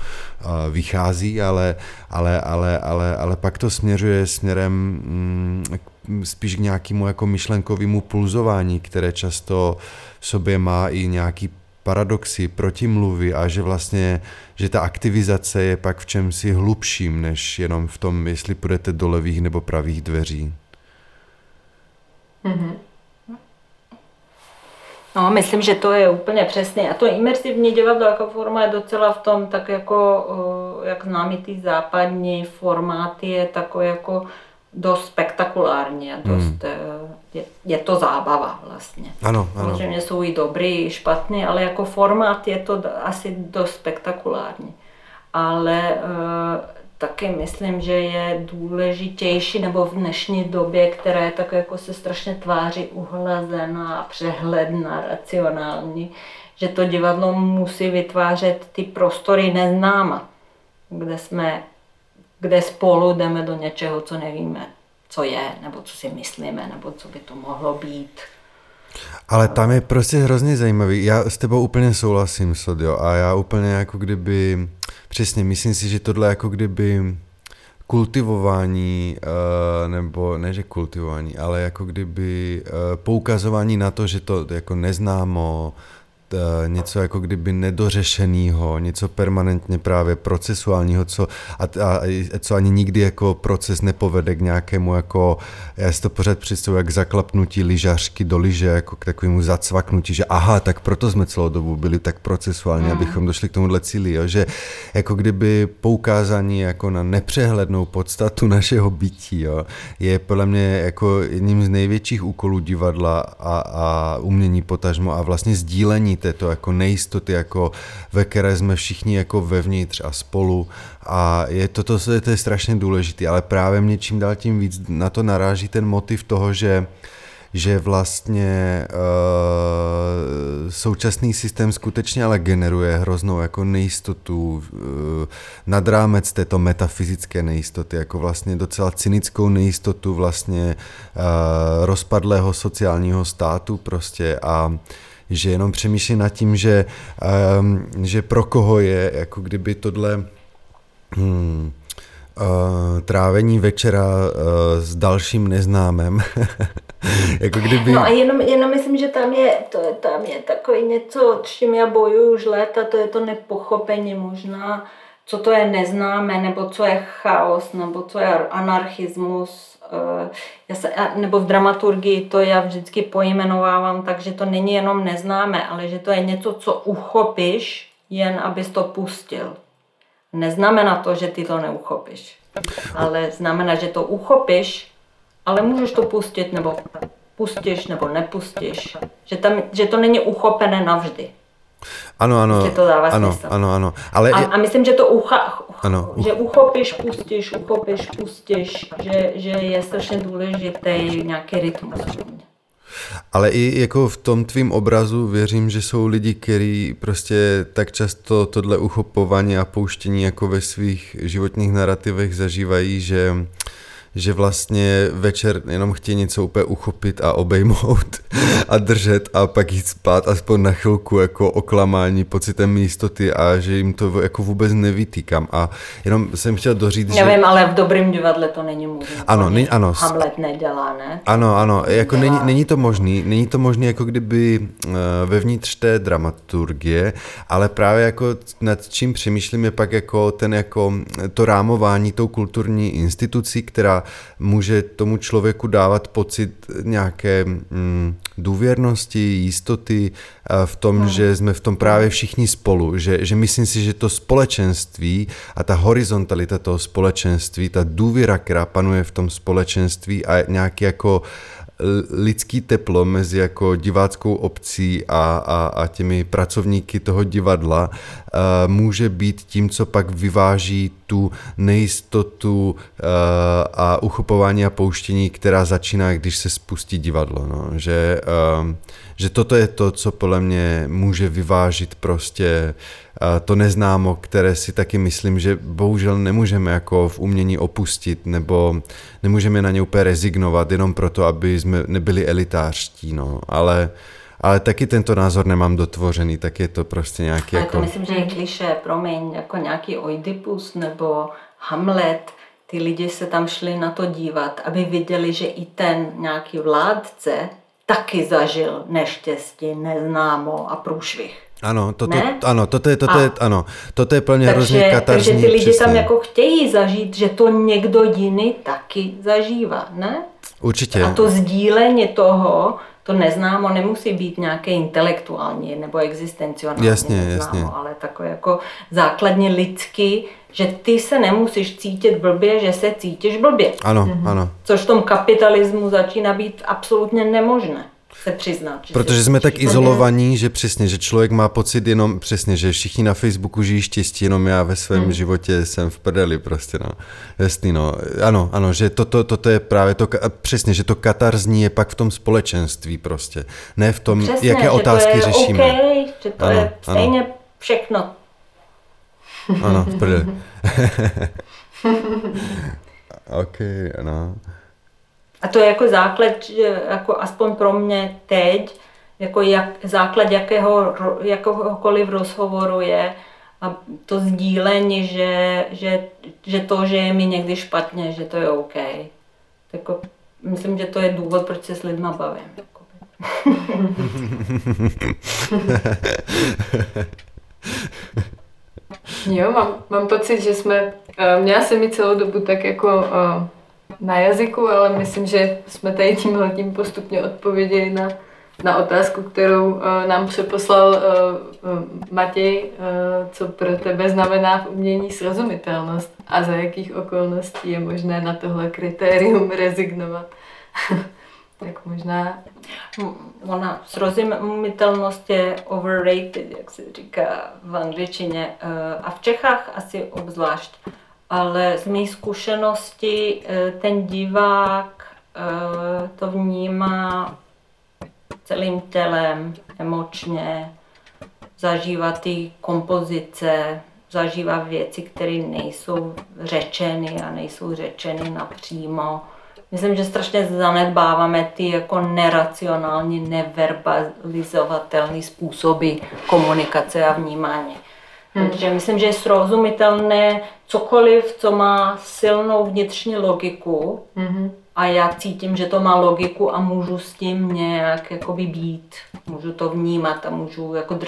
vychází, ale, ale, ale, ale, ale pak to směřuje směrem mm, spíš k nějakému jako myšlenkovému pulzování, které často v sobě má i nějaký paradoxy, protimluvy a že vlastně, že ta aktivizace je pak v čem si hlubším, než jenom v tom, jestli půjdete do levých nebo pravých dveří. Mm-hmm. No, myslím, že to je úplně přesně. A to imersivní divadlo jako forma je docela v tom, tak jako, jak známý ty západní formáty, je takové jako dost spektakulární a dost, hmm. Je, je to zábava vlastně. Ano, ano. Samozřejmě jsou i dobrý, i špatný, ale jako formát je to asi dost spektakulární. Ale e, taky myslím, že je důležitější, nebo v dnešní době, která je tak jako se strašně tváří uhlazená, přehledná, racionální, že to divadlo musí vytvářet ty prostory neznáma, kde jsme kde spolu jdeme do něčeho, co nevíme, co je, nebo co si myslíme, nebo co by to mohlo být. Ale tam je prostě hrozně zajímavý. Já s tebou úplně souhlasím, Sodio, a já úplně jako kdyby, přesně, myslím si, že tohle jako kdyby kultivování, uh, nebo ne, že kultivování, ale jako kdyby uh, poukazování na to, že to jako neznámo, Eh, něco jako kdyby nedořešeného, něco permanentně právě procesuálního, co, a, a, co ani nikdy jako proces nepovede k nějakému jako, já si to pořád představuji, jak zaklapnutí lyžařky do lyže, jako k takovému zacvaknutí, že aha, tak proto jsme celou dobu byli tak procesuální, mm. abychom došli k tomuhle cíli, jo, že jako kdyby poukázání jako na nepřehlednou podstatu našeho bytí, jo, je podle mě jako jedním z největších úkolů divadla a, a umění potažmo a vlastně sdílení této jako nejistoty, jako ve které jsme všichni jako vevnitř a spolu. A je to, to, to je strašně důležité, ale právě mě čím dál tím víc na to naráží ten motiv toho, že že vlastně uh, současný systém skutečně ale generuje hroznou jako nejistotu uh, nad rámec této metafyzické nejistoty, jako vlastně docela cynickou nejistotu vlastně uh, rozpadlého sociálního státu prostě. A uh, že jenom přemýšlí nad tím, že, um, že pro koho je jako kdyby tohle hmm, uh, trávení večera uh, s dalším neznámem. jako kdyby... No a jenom, jenom myslím, že tam je, to, tam je takový něco, s čím já bojuju už léta, to je to nepochopení možná, co to je neznámé, nebo co je chaos, nebo co je anarchismus, Eh, já se, nebo v dramaturgii to já vždycky pojmenovávám tak, že to není jenom neznámé, ale že to je něco, co uchopíš, jen abys to pustil. Neznamená to, že ty to neuchopíš, ale znamená, že to uchopíš, ale můžeš to pustit, nebo pustíš, nebo nepustíš. Že, tam, že to není uchopené navždy. Ano, ano. Že to dává ano, smysl. ano, ano. Ale a, a myslím, že to ucha, ano, že uchopíš, pustíš, uchopíš, pustíš, že, že je strašně důležitý nějaký rytmus. Ale i jako v tom tvým obrazu věřím, že jsou lidi, kteří prostě tak často tohle uchopování a pouštění jako ve svých životních narrativech zažívají, že že vlastně večer jenom chtějí něco úplně uchopit a obejmout a držet a pak jít spát aspoň na chvilku jako oklamání pocitem jistoty a že jim to jako vůbec nevytýkám a jenom jsem chtěl doříct, Já že... vím, ale v dobrém divadle to není možné. Ano, ne, ano. Hamlet nedělá, ne? Ano, ano, jako není, není to možný, není to možný jako kdyby uh, vevnitř té dramaturgie, ale právě jako nad čím přemýšlím je pak jako ten jako to rámování tou kulturní institucí, která může tomu člověku dávat pocit nějaké mm, důvěrnosti, jistoty eh, v tom, no. že jsme v tom právě všichni spolu, že, že myslím si, že to společenství a ta horizontalita toho společenství, ta důvěra, která panuje v tom společenství a nějaký jako lidský teplo mezi jako diváckou obcí a, a, a těmi pracovníky toho divadla uh, může být tím, co pak vyváží tu nejistotu uh, a uchopování a pouštění, která začíná, když se spustí divadlo. No. Že, uh, že toto je to, co podle mě může vyvážit prostě to neznámo, které si taky myslím, že bohužel nemůžeme jako v umění opustit, nebo nemůžeme na ně úplně rezignovat jenom proto, aby jsme nebyli elitářští, no. Ale, ale taky tento názor nemám dotvořený, tak je to prostě nějaký ale jako... to myslím, že je kliše, promiň, jako nějaký Oidipus nebo Hamlet, ty lidi se tam šli na to dívat, aby viděli, že i ten nějaký vládce taky zažil neštěstí, neznámo a průšvih. Ano, toto, ano, toto je, toto je, ano, toto je plně hrozně katarzní. Takže ty lidi přesně. tam jako chtějí zažít, že to někdo jiný taky zažívá, ne? Určitě. A to sdílení toho, to neznámo nemusí být nějaké intelektuální nebo existenciální. Jasně, neznámo, jasně. Ale takové jako základně lidský, že ty se nemusíš cítit blbě, že se cítíš blbě. Ano, mhm. ano. Což v tom kapitalismu začíná být absolutně nemožné se přiznat. Že Protože jsme tak izolovaní, že přesně, že člověk má pocit jenom, přesně, že všichni na Facebooku žijí štěstí, jenom já ve svém hmm. životě jsem v prdeli prostě, no. Jasný, no. Ano, ano, že toto, toto je právě to, přesně, že to katarzní je pak v tom společenství prostě, ne v tom, přesně, jaké otázky to je řešíme. Okay, že to ano, je stejně ano. všechno. Ano, v prdeli. ok, ano. A to je jako základ, jako aspoň pro mě teď, jako jak, základ jakého, jakéhokoliv rozhovoru je a to sdílení, že, že, že to, že je mi někdy špatně, že to je OK. Jako, myslím, že to je důvod, proč se s lidma bavím. jo, mám, mám pocit, že jsme, eh, měla se mi celou dobu tak jako uh, na jazyku, ale myslím, že jsme tady tímhle tím postupně odpověděli na, na otázku, kterou uh, nám přeposlal uh, uh, Matěj, uh, co pro tebe znamená v umění srozumitelnost a za jakých okolností je možné na tohle kritérium rezignovat. tak možná... Ona srozumitelnost je overrated, jak se říká v angličtině, a v Čechách asi obzvlášť ale z mých zkušeností eh, ten divák eh, to vnímá celým tělem, emočně, zažívá ty kompozice, zažívá věci, které nejsou řečeny a nejsou řečeny napřímo. Myslím, že strašně zanedbáváme ty jako neracionální, neverbalizovatelné způsoby komunikace a vnímání. Hmm. Takže myslím, že je srozumitelné cokoliv, co má silnou vnitřní logiku hmm. a já cítím, že to má logiku a můžu s tím nějak jakoby být. Můžu to vnímat a můžu jako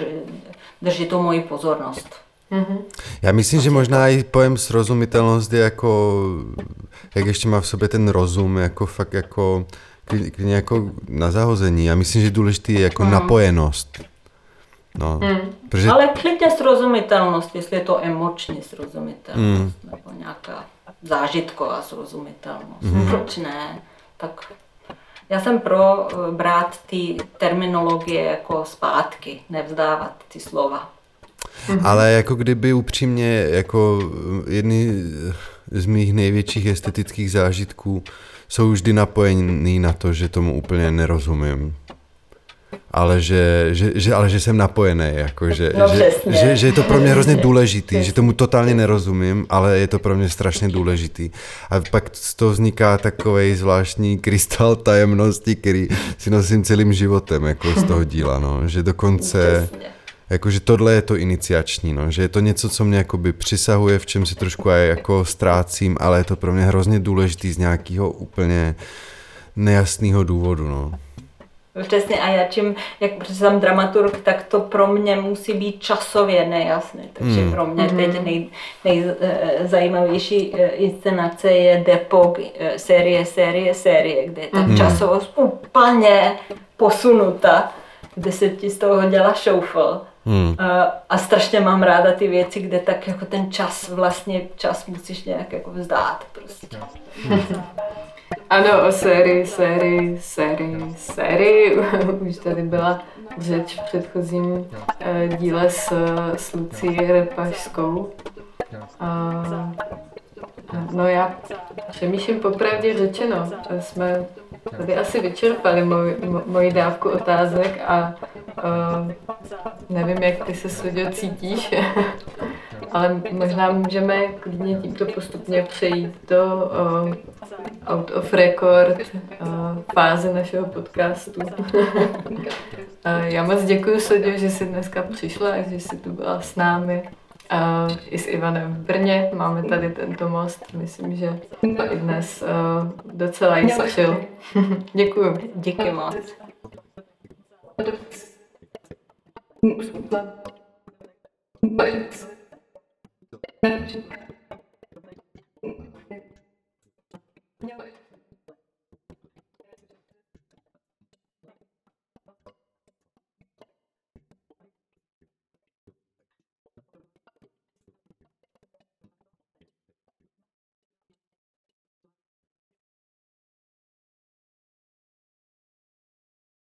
držet to moji pozornost. Mm-hmm. Já myslím, že možná i pojem srozumitelnost je jako, jak ještě má v sobě ten rozum, jako fakt jako klidně jako na zahození. Já myslím, že důležitý je jako mm. napojenost. No, hmm. protože... Ale klidně srozumitelnost, jestli je to emoční srozumitelnost hmm. nebo nějaká zážitková srozumitelnost. Hmm. Proč ne? Tak já jsem pro eh, brát ty terminologie jako zpátky, nevzdávat ty slova. Hmm. Ale jako kdyby upřímně, jako jedny z mých největších estetických zážitků jsou vždy napojený na to, že tomu úplně nerozumím ale že, že, že, ale že jsem napojený, jako, že, no, že, že, že je to pro mě hrozně důležitý, že tomu totálně nerozumím, ale je to pro mě strašně důležitý. A pak z toho vzniká takový zvláštní krystal tajemnosti, který si nosím celým životem jako z toho díla, no. že dokonce... Jakože tohle je to iniciační, no, že je to něco, co mě jakoby přisahuje, v čem si trošku aj jako ztrácím, ale je to pro mě hrozně důležitý z nějakého úplně nejasného důvodu, no. Přesně a já čím, jak jsem dramaturg, tak to pro mě musí být časově nejasné. Takže hmm. pro mě teď hmm. nej, nejzajímavější eh, inscenace je Depok, eh, série, série, série, kde je ta hmm. časovost úplně posunuta, kde se ti z toho dělá šoufl. Hmm. A, a strašně mám ráda ty věci, kde tak jako ten čas, vlastně čas musíš nějak jako vzdát prostě. Hmm. Ano, o sérii, sérii, sérii, sérii. Už tady byla řeč v předchozím eh, díle s, s Lucí Repašskou. A, no já přemýšlím popravdě řečeno. Jsme tady asi vyčerpali moj, moji dávku otázek a uh, nevím, jak ty se Sudio cítíš, ale možná můžeme klidně tímto postupně přejít do uh, out of record uh, fáze našeho podcastu. uh, já moc děkuji Sudio, že jsi dneska přišla a že jsi tu byla s námi. Uh, I s Ivanem v Brně máme tady tento most. Myslím, že to i dnes uh, docela jiskřil. Děkuji. Díky moc.